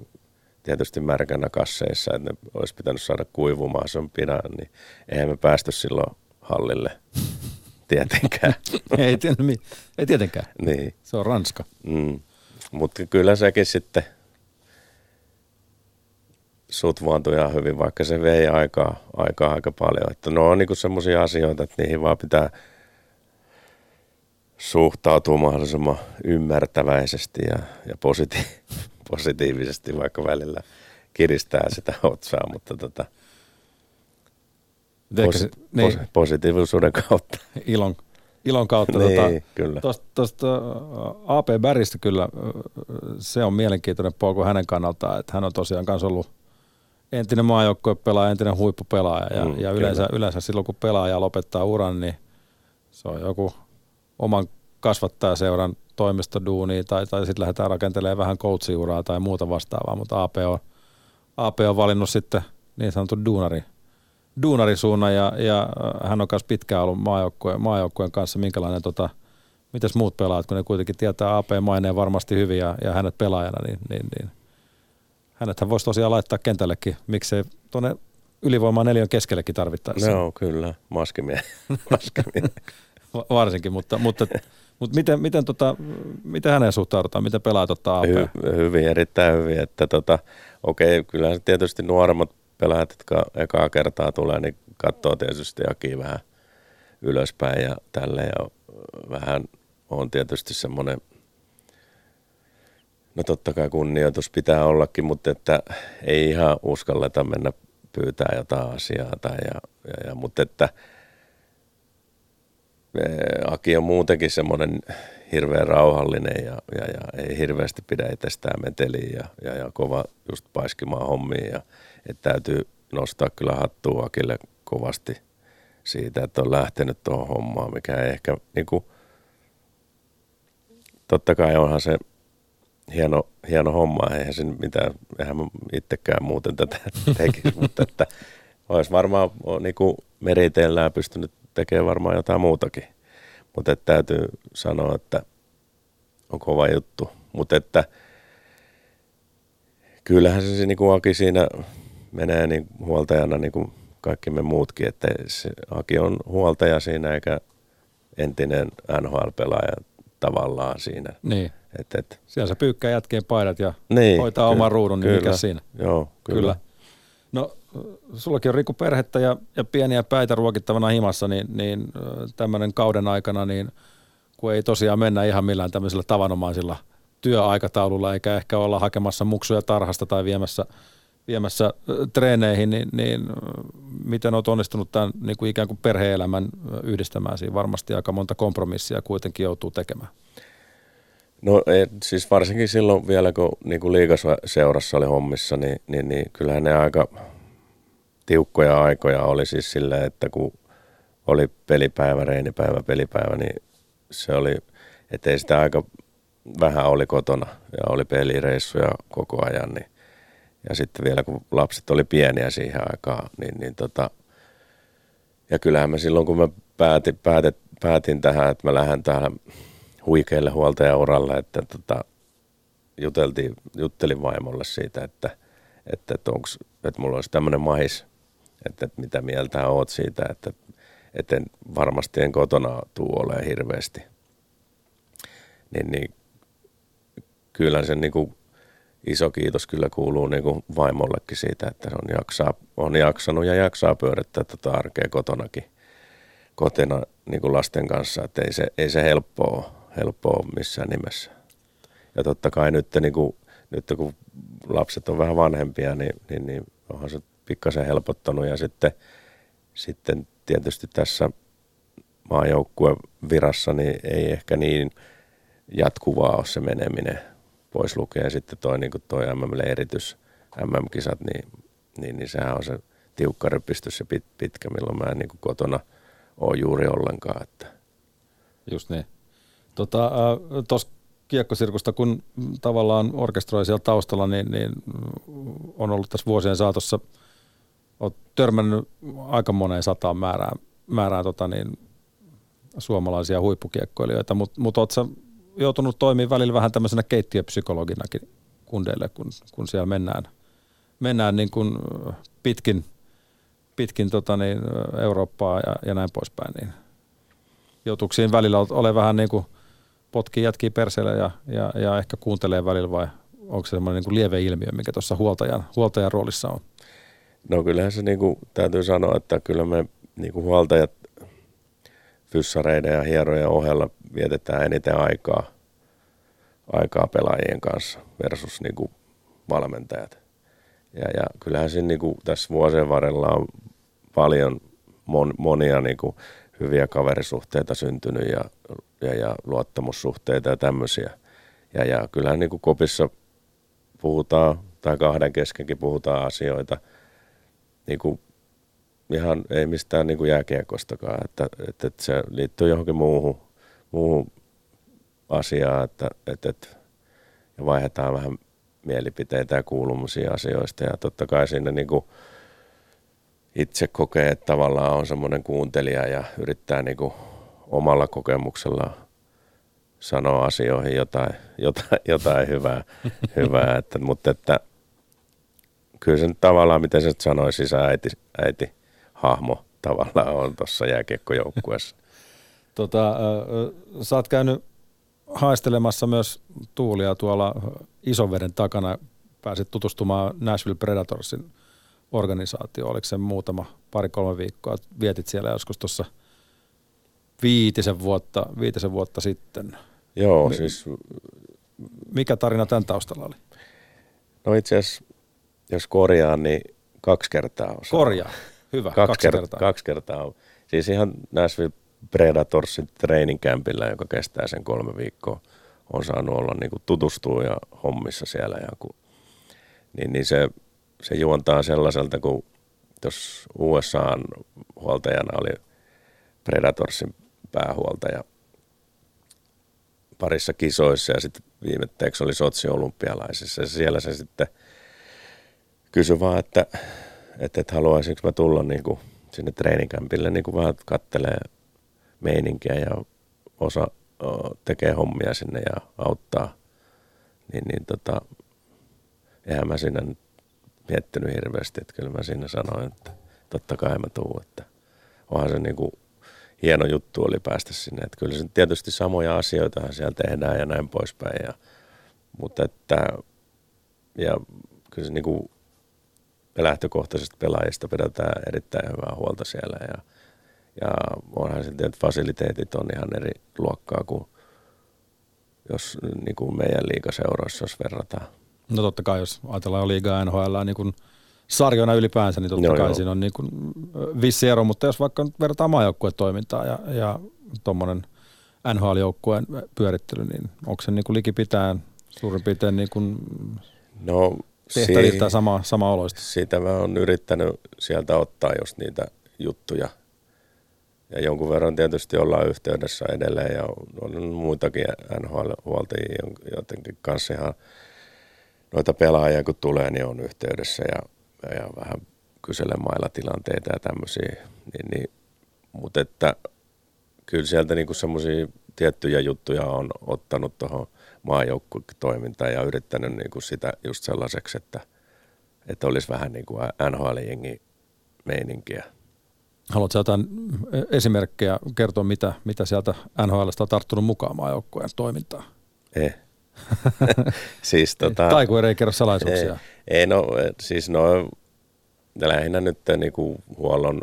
tietysti märkänä kasseissa, että ne olisi pitänyt saada kuivumaan sen pidän, niin eihän me päästy silloin hallille <laughs> tietenkään. ei, ei tietenkään. Niin. Se on Ranska. Mm. Mutta kyllä sekin sitten sutvaantui ihan hyvin, vaikka se vei aikaa, aikaa aika paljon. Että ne on niinku semmoisia asioita, että niihin vaan pitää – suhtautuu mahdollisimman ymmärtäväisesti ja, ja positi- <laughs> positiivisesti, vaikka välillä kiristää sitä otsaa, mutta tota, pos- se, niin, pos- positiivisuuden kautta. Ilon, ilon kautta. niin, tota, kyllä. Tuosta AP Bäristä kyllä se on mielenkiintoinen polku hänen kannaltaan, että hän on tosiaan kanssa ollut entinen maajoukkuepelaaja, entinen huippupelaaja. Ja, Mm, ja yleensä, yleensä silloin, kun pelaaja lopettaa uran, niin se on joku oman kasvattajaseuran toimistoduuni tai, tai sitten lähdetään rakentelemaan vähän coachiuraa tai muuta vastaavaa, mutta AP on, AP on valinnut sitten niin sanotun duunari, duunarisuunnan ja, ja äh, hän on myös pitkään ollut maajoukkueen, maajoukkueen kanssa, minkälainen tota, mitäs muut pelaat, kun ne kuitenkin tietää AP maineen varmasti hyvin ja, ja hänet pelaajana, niin, niin, niin hänethän voisi tosiaan laittaa kentällekin, miksei tuonne ylivoimaa neljän keskellekin tarvittaessa. No kyllä, maskimie. <laughs> maskimie. <laughs> Va- Varsinkin, mutta, mutta, mutta miten, miten, tota, miten häneen suhtaudutaan, miten pelaajat ottaa AP? Hy, hyvin, erittäin hyvin. Että tota, okei, kyllähän se tietysti nuoremmat pelaajat, jotka ekaa kertaa tulee, niin katsoo tietysti Aki vähän ylöspäin ja tälle ja vähän on tietysti semmoinen, no totta kai kunnioitus pitää ollakin, mutta että ei ihan uskalleta mennä pyytää jotain asiaa tai ja, ja, ja mutta että Aki on muutenkin semmoinen hirveän rauhallinen ja, ja, ja ei hirveästi pidä itsestään meteliä ja, ja, ja kova just paiskimaan hommiin ja että täytyy nostaa kyllä hattua Akille kovasti siitä, että on lähtenyt tuohon hommaan, mikä ei ehkä niin kuin, totta kai onhan se hieno, hieno homma, eihän sen mitään, eihän mä itsekään muuten tätä <laughs> tekisi, mutta että olisi varmaan niin kuin meriteillään pystynyt tekemään varmaan jotain muutakin. Mutta täytyy sanoa, että on kova juttu. Mutta että kyllähän se, niin kuin Aki siinä menee niin huoltajana niin kuin kaikki me muutkin, että se Aki on huoltaja siinä eikä entinen NHL-pelaaja tavallaan siinä. Niin. Et, et, Siellä se pyykkää jätkeen paidat ja niin, hoitaa oman ruudun, niin mikä siinä? Joo, kyllä. Kyllä. No, sullakin on Riku perhettä ja, ja pieniä päitä ruokittavana himassa, niin, niin tämmöinen kauden aikana, niin kun ei tosiaan mennä ihan millään tämmöisellä tavanomaisilla työaikataululla, eikä ehkä olla hakemassa muksuja tarhasta tai viemässä, viemässä treeneihin, niin, niin miten olet onnistunut tämän niin kuin ikään kuin perhe-elämän yhdistämään? Siinä varmasti aika monta kompromissia kuitenkin joutuu tekemään. No ei, siis varsinkin silloin vielä, kun niin kuin liigaseurassa oli hommissa, niin, niin, niin kyllähän ne aika tiukkoja aikoja oli siis silleen, että kun oli pelipäivä, reenipäivä, pelipäivä, niin se oli, ettei sitä aika vähän oli kotona ja oli pelireissuja koko ajan. Niin, ja sitten vielä kun lapset oli pieniä siihen aikaan, niin, niin tota, ja kyllähän mä silloin kun mä päätin, päätin, päätin tähän, että mä lähden tähän huikeille huoltajauralle, että tota, juteltiin, juttelin vaimolle siitä, että, että, että, onks, että mulla olisi tämmöinen mahis, että, mitä mieltä oot siitä, että, että en, varmasti en kotona tuu ole hirveästi. Niin, niin kyllä sen niin kuin iso kiitos kyllä kuuluu niin kuin vaimollekin siitä, että se on, jaksaa, on jaksanut ja jaksaa pyörittää tätä arkea kotonakin kotona niin kuin lasten kanssa, että ei se, ei se helppoa, helppoa missään nimessä. Ja totta kai nyt, niin kuin, nyt kun lapset on vähän vanhempia, niin, niin, niin onhan se pikkasen helpottanut ja sitten, sitten tietysti tässä maajoukkueen virassa niin ei ehkä niin jatkuvaa ole se meneminen pois lukee sitten toi, niin toi MM-leiritys, MM-kisat, niin, niin, niin sehän on se tiukka rypistys ja pit, pitkä, milloin mä en niin kotona ole juuri ollenkaan. Että. Just niin. Tota, äh, kiekkosirkusta, kun tavallaan orkestroi siellä taustalla, niin, niin on ollut tässä vuosien saatossa, olet törmännyt aika moneen sataan määrään, määrään tota niin, suomalaisia huippukiekkoilijoita, mutta mut oletko joutunut toimimaan välillä vähän tämmöisenä keittiöpsykologinakin kundeille, kun, kun siellä mennään, mennään niin kuin pitkin, pitkin tota niin, Eurooppaa ja, ja näin poispäin, niin joutuuko siinä välillä ole vähän niin kuin potkii jätkii perseelle ja, ja, ja, ehkä kuuntelee välillä vai onko se semmoinen niin kuin lieve ilmiö, mikä tuossa huoltajan, huoltajan roolissa on? No kyllähän se niin kuin, täytyy sanoa, että kyllä me niin kuin huoltajat fyssareiden ja hierojen ohella vietetään eniten aikaa, aikaa pelaajien kanssa versus niin kuin valmentajat. Ja, ja kyllähän siinä niin kuin tässä vuosien varrella on paljon mon, monia niin kuin hyviä kaverisuhteita syntynyt ja, ja, ja luottamussuhteita ja tämmöisiä. Ja, ja kyllähän niin kuin kopissa puhutaan tai kahden keskenkin puhutaan asioita. Niin kuin ihan ei mistään niin kuin jääkiekostakaan, että, että, että se liittyy johonkin muuhun, muuhun asiaan, että, että, että ja vaihdetaan vähän mielipiteitä ja kuulumisia asioista. Ja totta kai siinä niin kuin itse kokee, että tavallaan on semmoinen kuuntelija ja yrittää niin kuin omalla kokemuksella sanoa asioihin jotain, jotain, jotain hyvää, <laughs> hyvää että, mutta että kyllä se tavallaan, miten se sanoi, sisääiti, äiti, hahmo tavallaan on tuossa jääkiekkojoukkueessa. <laughs> Tota, äh, sä oot käynyt haistelemassa myös tuulia tuolla Isoveden takana. Pääsit tutustumaan Nashville Predatorsin organisaatioon. Oliko se muutama, pari-kolme viikkoa? Vietit siellä joskus tuossa viitisen vuotta, viitisen vuotta sitten. Joo, Mi- siis... Mikä tarina tämän taustalla oli? No itse asiassa, jos korjaan, niin kaksi kertaa on. Korjaa, hyvä, kaksi, kaksi kertaa. kertaa. Kaksi kertaa on. Siis ihan Nashville Predatorsin training campillä, joka kestää sen kolme viikkoa, on saanut olla niin kuin tutustua ja hommissa siellä. Ja kun, niin, niin se, se juontaa sellaiselta, kun tuossa USA huoltajana oli Predatorsin päähuoltaja parissa kisoissa ja sitten viimetteeksi oli Sotsi olympialaisissa ja siellä se sitten kysyi vaan, että, että, että haluaisinko mä tulla niin kuin sinne treenikämpille niin kuin vähän kattelee meininkiä ja osa tekee hommia sinne ja auttaa, niin, niin tota, eihän mä siinä miettinyt hirveästi, että kyllä mä siinä sanoin, että totta kai mä tuun, että onhan se niin kuin hieno juttu oli päästä sinne, että kyllä se tietysti samoja asioita siellä tehdään ja näin poispäin, ja, mutta että ja kyllä se niin kuin lähtökohtaisesta pelaajista pidetään erittäin hyvää huolta siellä ja ja onhan sitten, että fasiliteetit on ihan eri luokkaa kuin jos niin kuin meidän liigaseuroissa, jos verrataan. No totta kai, jos ajatellaan liigaa NHL niin kuin sarjona ylipäänsä, niin totta no, kai joo. siinä on niin kuin vissi ero, mutta jos vaikka nyt verrataan maajoukkuetoimintaa ja, ja tuommoinen NHL-joukkueen pyörittely, niin onko se niin kuin likipitään suurin piirtein niin kuin no, tehtäviltä si- sama, sama oloista? Sitä mä oon yrittänyt sieltä ottaa just niitä juttuja – ja jonkun verran tietysti ollaan yhteydessä edelleen ja on muitakin NHL-huoltajia, jotenkin kanssa ihan noita pelaajia kun tulee, niin on yhteydessä ja, ja vähän kyselemailla tilanteita ja tämmöisiä. Niin, niin, mutta että kyllä sieltä niinku semmoisia tiettyjä juttuja on ottanut tuohon maajoukkuetoimintaan ja yrittänyt niinku sitä just sellaiseksi, että, että olisi vähän niin kuin NHL-jengi meininkiä. Haluatko jotain esimerkkejä kertoa, mitä, mitä sieltä NHLstä on tarttunut mukaan maajoukkueen toimintaan? Ei. <laughs> siis, <laughs> tota, Taikueri ei kerro salaisuuksia. Ei, ei no siis no lähinnä nyt niinku huollon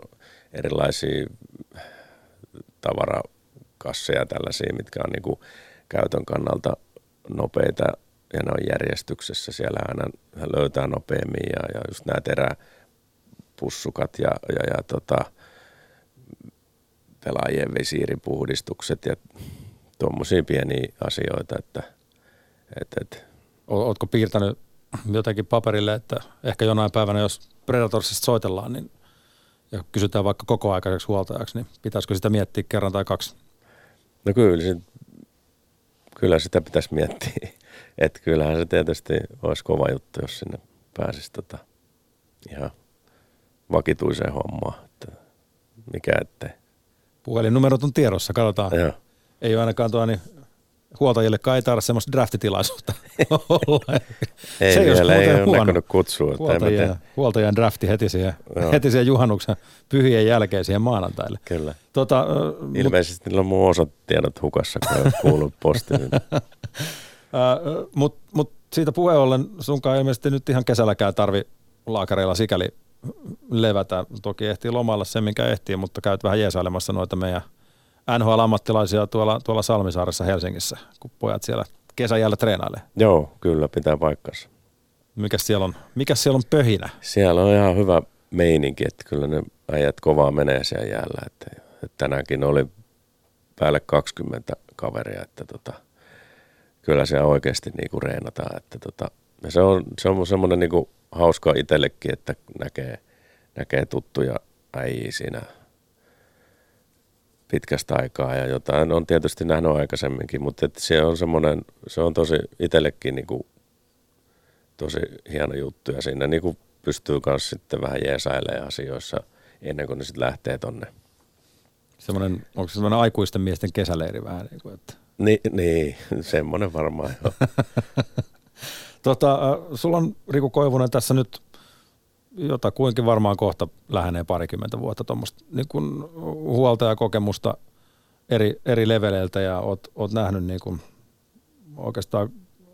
erilaisia tavarakasseja tällaisia, mitkä on niinku käytön kannalta nopeita ja ne on järjestyksessä. Siellä aina löytää nopeammin ja, ja just nämä teräpussukat ja, ja, ja tota, pelaajien visiiripuhdistukset ja tuommoisia pieniä asioita, että, että, että Oletko piirtänyt jotenkin paperille, että ehkä jonain päivänä, jos Predatorsista soitellaan, niin ja kysytään vaikka koko aikaiseksi huoltajaksi, niin pitäisikö sitä miettiä kerran tai kaksi? No kyllä, se, kyllä sitä pitäisi miettiä. <laughs> Että kyllähän se tietysti olisi kova juttu, jos sinne pääsisi tota ihan vakituiseen hommaan. Että mikä ettei. Puhelinnumerot on tiedossa, katsotaan. Joo. Ei ole ainakaan tuo niin huoltajillekaan ei tarvitse semmoista draftitilaisuutta <laughs> olla. ei se vielä, ei ole huono. näkynyt kutsua. Huoltajien, huoltajan drafti heti siihen, <laughs> heti siihen juhannuksen pyhien jälkeen siihen maanantaille. Kyllä. Tota, Ilmeisesti mut, niillä on mun osatiedot hukassa, kun ei kuullut postiin. <laughs> Mutta mut siitä puheen ollen sunkaan ilmeisesti nyt ihan kesälläkään tarvi laakareilla sikäli levätä. Toki ehtii lomalla se, minkä ehtii, mutta käyt vähän jeesailemassa noita meidän NHL-ammattilaisia tuolla, tuolla Salmisaaressa Helsingissä, kun pojat siellä kesäjällä treenailee. Joo, kyllä pitää paikkansa. Mikäs siellä on, mikäs siellä on pöhinä? Siellä on ihan hyvä meininki, että kyllä ne äijät kovaa menee siellä jäällä. Että, että tänäänkin oli päälle 20 kaveria, että tota, kyllä siellä oikeasti niinku reenataan, että tota, Ja se on, se on semmoinen niin hauska itsellekin, että näkee, näkee tuttuja äijiä siinä pitkästä aikaa ja jotain on tietysti nähnyt aikaisemminkin, mutta että se on semmoinen, se on tosi itsellekin niin kuin, tosi hieno juttu ja siinä niin kuin pystyy myös sitten vähän jeesailemaan asioissa ennen kuin ne sitten lähtee tonne. Semmoinen, onko se semmoinen aikuisten miesten kesäleiri vähän niin kuin, että... Ni, niin, semmoinen varmaan joo. <laughs> tota, äh, sulla on Riku Koivunen tässä nyt jota kuinkin varmaan kohta lähenee parikymmentä vuotta tuommoista niin huolta ja kokemusta eri, eri leveleiltä ja oot, oot nähnyt niin kuin oikeastaan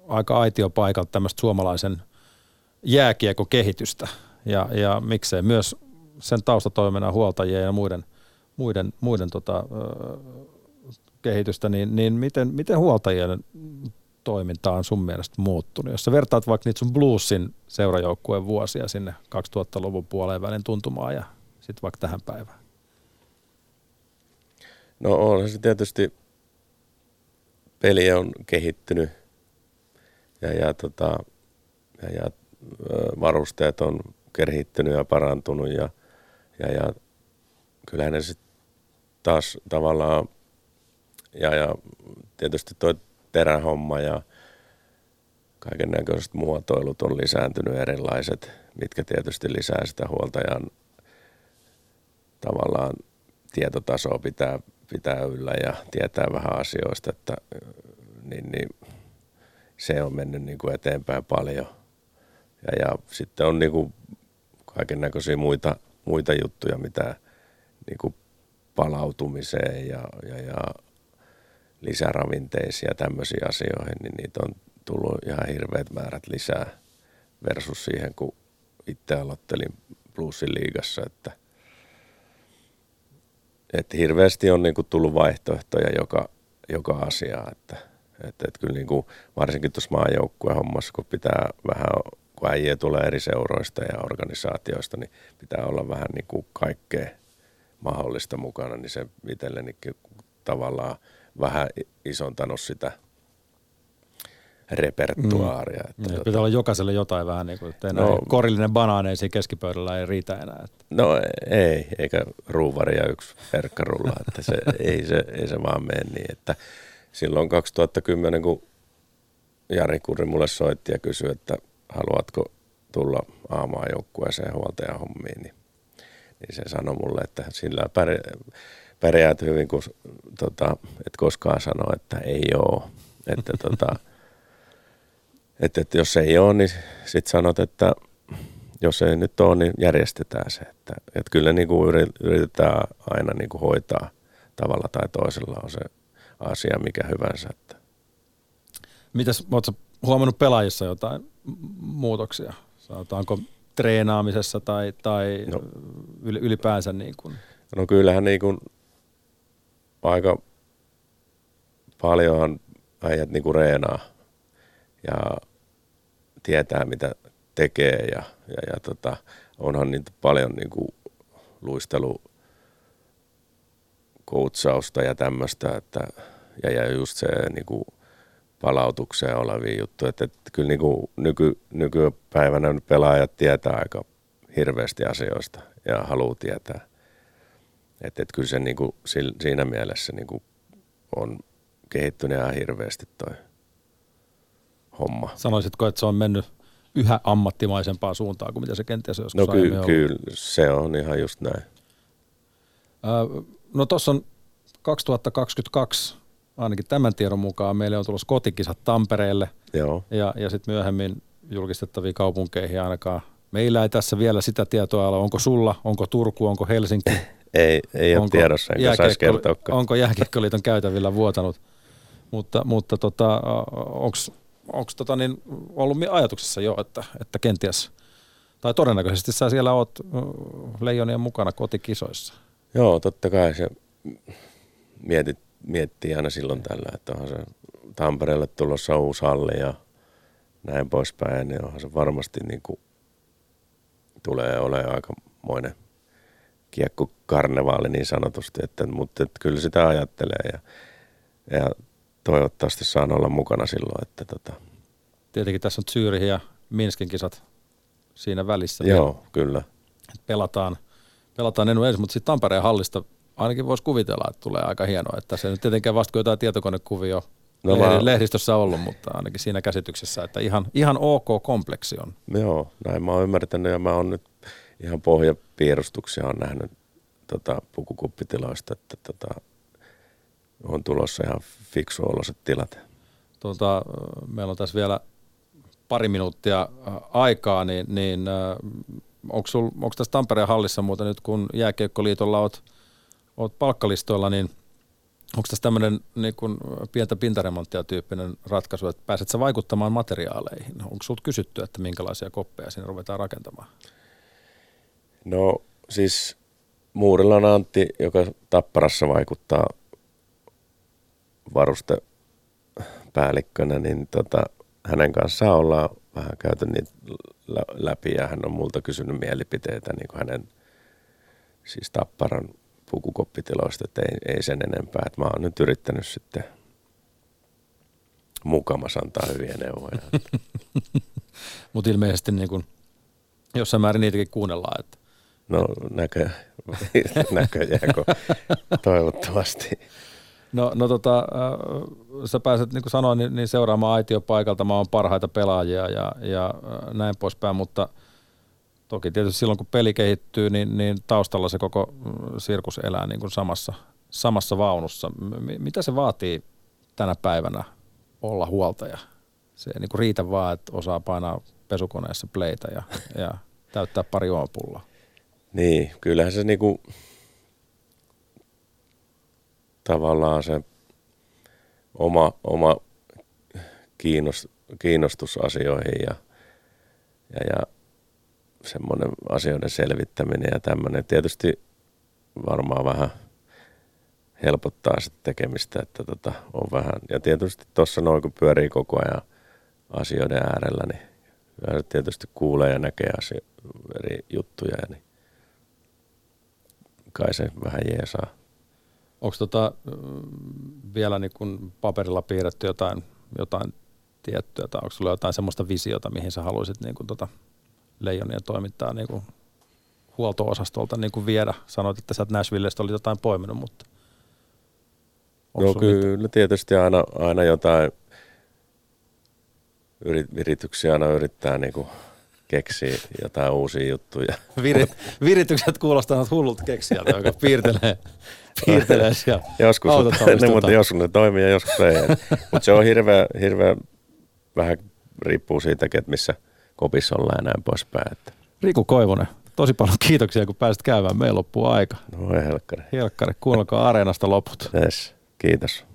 aika aitiopaikalta tämmöistä suomalaisen jääkiekon kehitystä ja, ja miksei myös sen taustatoimennan huoltajien ja muiden, muiden, muiden tota, kehitystä, niin, niin miten, miten huoltajien toiminta on sun mielestä muuttunut? Jos sä vertaat vaikka niitä sun bluesin seurajoukkueen vuosia sinne 2000-luvun puoleen välin tuntumaan ja sitten vaikka tähän päivään. No on se tietysti, peli on kehittynyt ja, ja, tota, ja, ja varusteet on kehittynyt ja parantunut ja, ja, ja kyllähän ne sitten taas tavallaan ja, ja tietysti toi terähomma ja kaiken näköiset muotoilut on lisääntynyt erilaiset, mitkä tietysti lisää sitä huoltajan tavallaan tietotasoa pitää, pitää yllä ja tietää vähän asioista, että niin, niin se on mennyt niin kuin eteenpäin paljon. Ja, ja sitten on niin kuin kaiken näköisiä muita, muita juttuja, mitä niin kuin palautumiseen ja, ja, ja lisäravinteisia tämmöisiä asioihin, niin niitä on tullut ihan hirveät määrät lisää versus siihen, kun itse aloittelin Bluesin liigassa, että, että hirveästi on niin kuin tullut vaihtoehtoja joka, joka asia, että, että, että kyllä niin kuin, varsinkin tuossa maajoukkueen hommassa, kun pitää vähän, kun äijä tulee eri seuroista ja organisaatioista, niin pitää olla vähän niin kuin kaikkea mahdollista mukana, niin se itsellenikin tavallaan – vähän isontanut sitä repertuaaria. Mm. Että niin, tota... Pitää olla jokaiselle jotain vähän niin kuin, että no, korillinen banaani siinä keskipöydällä ei riitä enää. Että. No ei, eikä ruuvari ja yksi verkkarulla, että se, <laughs> ei, se, ei se vaan mene niin. Että silloin 2010, kun Jari Kurri mulle soitti ja kysyi, että haluatko tulla aamaan joukkueeseen huoltajan hommiin, niin, niin se sanoi mulle, että sillä pärjää pärjäät hyvin, kun tota, et koskaan sano, että ei ole. Että, <laughs> tota, että, että jos ei ole, niin sitten sanot, että jos ei nyt ole, niin järjestetään se. Että, että kyllä niin kuin yritetään aina niin kuin hoitaa tavalla tai toisella on se asia mikä hyvänsä. Että. Mitäs, oletko huomannut pelaajissa jotain muutoksia? Sanotaanko treenaamisessa tai, tai no, ylipäänsä? Niin kuin? No kyllähän niin kuin aika paljonhan äijät niinku reenaa ja tietää mitä tekee ja, ja, ja tota, onhan niitä paljon niinku luistelu koutsausta ja tämmöistä, että ja, ja just se niinku palautukseen olevia juttuja, että, että kyllä niinku nyky, nykypäivänä pelaajat tietää aika hirveästi asioista ja haluaa tietää. Että et kyllä se niinku, siinä mielessä niinku on kehittynyt ihan hirveästi toi homma. Sanoisitko, että se on mennyt yhä ammattimaisempaa suuntaan kuin mitä se kenties joskus No ky- kyllä, se on ihan just näin. Öö, no tuossa on 2022, ainakin tämän tiedon mukaan, meille on tulossa kotikisat Tampereelle. Joo. Ja, ja sitten myöhemmin julkistettaviin kaupunkeihin ainakaan. Meillä ei tässä vielä sitä tietoa ole, onko sulla, onko Turku, onko Helsinki. <laughs> Ei, ei ole tiedossa, enkä saisi kertoakaan. Onko Jääkiekkoliiton käytävillä vuotanut, mutta, mutta tota, onko tota niin ollut ajatuksessa jo, että, että kenties, tai todennäköisesti sä siellä oot leijonien mukana kotikisoissa? Joo, totta kai se mietit, miettii aina silloin tällä, että onhan se Tampereelle tulossa uusi halli ja näin poispäin, niin onhan se varmasti niin kuin, tulee olemaan aikamoinen – kiekkokarnevaali niin sanotusti, että, mutta että kyllä sitä ajattelee ja, ja toivottavasti saan olla mukana silloin. Että tota. Tietenkin tässä on Zürich ja Minskin kisat siinä välissä. Joo, kyllä. Pelataan, pelataan Enu ensin, mutta sitten Tampereen hallista ainakin voisi kuvitella, että tulee aika hienoa. Että se nyt tietenkään vasta kun jotain tietokonekuvia no, lehdi, lehdistössä ollut, mutta ainakin siinä käsityksessä, että ihan, ihan ok kompleksi on. Joo, näin mä oon ymmärtänyt ja mä oon nyt ihan pohjapiirustuksia on nähnyt tota, pukukuppitiloista, että tota, on tulossa ihan fiksu oloiset tilat. Tota, meillä on tässä vielä pari minuuttia aikaa, niin, niin onko, sul, onko tässä Tampereen hallissa muuten nyt, kun Jääkiekkoliitolla olet, olet palkkalistoilla, niin onko tässä tämmöinen niin kuin pientä pintaremonttia tyyppinen ratkaisu, että pääset sä vaikuttamaan materiaaleihin? Onko sinulta kysytty, että minkälaisia koppeja sinne ruvetaan rakentamaan? No siis Muurilla on Antti, joka Tapparassa vaikuttaa varustepäällikkönä, niin tota, hänen kanssaan ollaan vähän käyty niitä läpi ja hän on multa kysynyt mielipiteitä niin kuin hänen siis Tapparan pukukoppitiloista, että ei, ei sen enempää. Että mä oon nyt yrittänyt sitten mukamas antaa hyviä neuvoja. <laughs> Mutta ilmeisesti niin kun, jossain määrin niitäkin kuunnellaan. Että. No näkö, <laughs> näköjään, toivottavasti. No, no tota, äh, sä pääset, niin kuin sanoin, niin, niin seuraamaan aitiopaikalta. Oon parhaita pelaajia ja, ja äh, näin poispäin, mutta toki tietysti silloin, kun peli kehittyy, niin, niin taustalla se koko mm, sirkus elää niin kuin samassa, samassa vaunussa. M- mitä se vaatii tänä päivänä olla huoltaja? Se ei niin kuin riitä vaan, että osaa painaa pesukoneessa playtä ja, ja täyttää pari juomapullaa. Niin, kyllähän se niinku, tavallaan se oma, oma kiinnostus, kiinnostus asioihin ja, ja, ja semmoinen asioiden selvittäminen ja tämmöinen. Tietysti varmaan vähän helpottaa sitä tekemistä, että tota, on vähän. Ja tietysti tuossa noin, kun pyörii koko ajan asioiden äärellä, niin tietysti kuulee ja näkee asio- eri juttuja, niin kai se vähän jeesaa. Onko tota, vielä niin kun paperilla piirretty jotain, jotain tiettyä, tai onko sulla jotain semmoista visiota, mihin sä haluaisit niin kun tota leijonien toimittaa niin kun huolto-osastolta niin kun viedä? Sanoit, että sä et Nashvillestä oli jotain poiminut, mutta Joo, kyllä mit? tietysti aina, aina jotain yrityksiä aina yrittää niin kuin keksiä jotain uusia juttuja. Virit, viritykset kuulostavat hullulta keksijältä, joka <laughs> piirtelee piirtelee siellä joskus, ne, mutta joskus ne toimii ja joskus ei. <laughs> mutta se on hirveä, hirveä, vähän riippuu siitä, että missä kopissa ollaan ja näin poispäin. Että. Riku Koivonen, tosi paljon kiitoksia, kun pääsit käymään. Meillä loppuu aika. No ei helkkari. Helkkari, kuunnelkaa Areenasta loput. Yes, kiitos.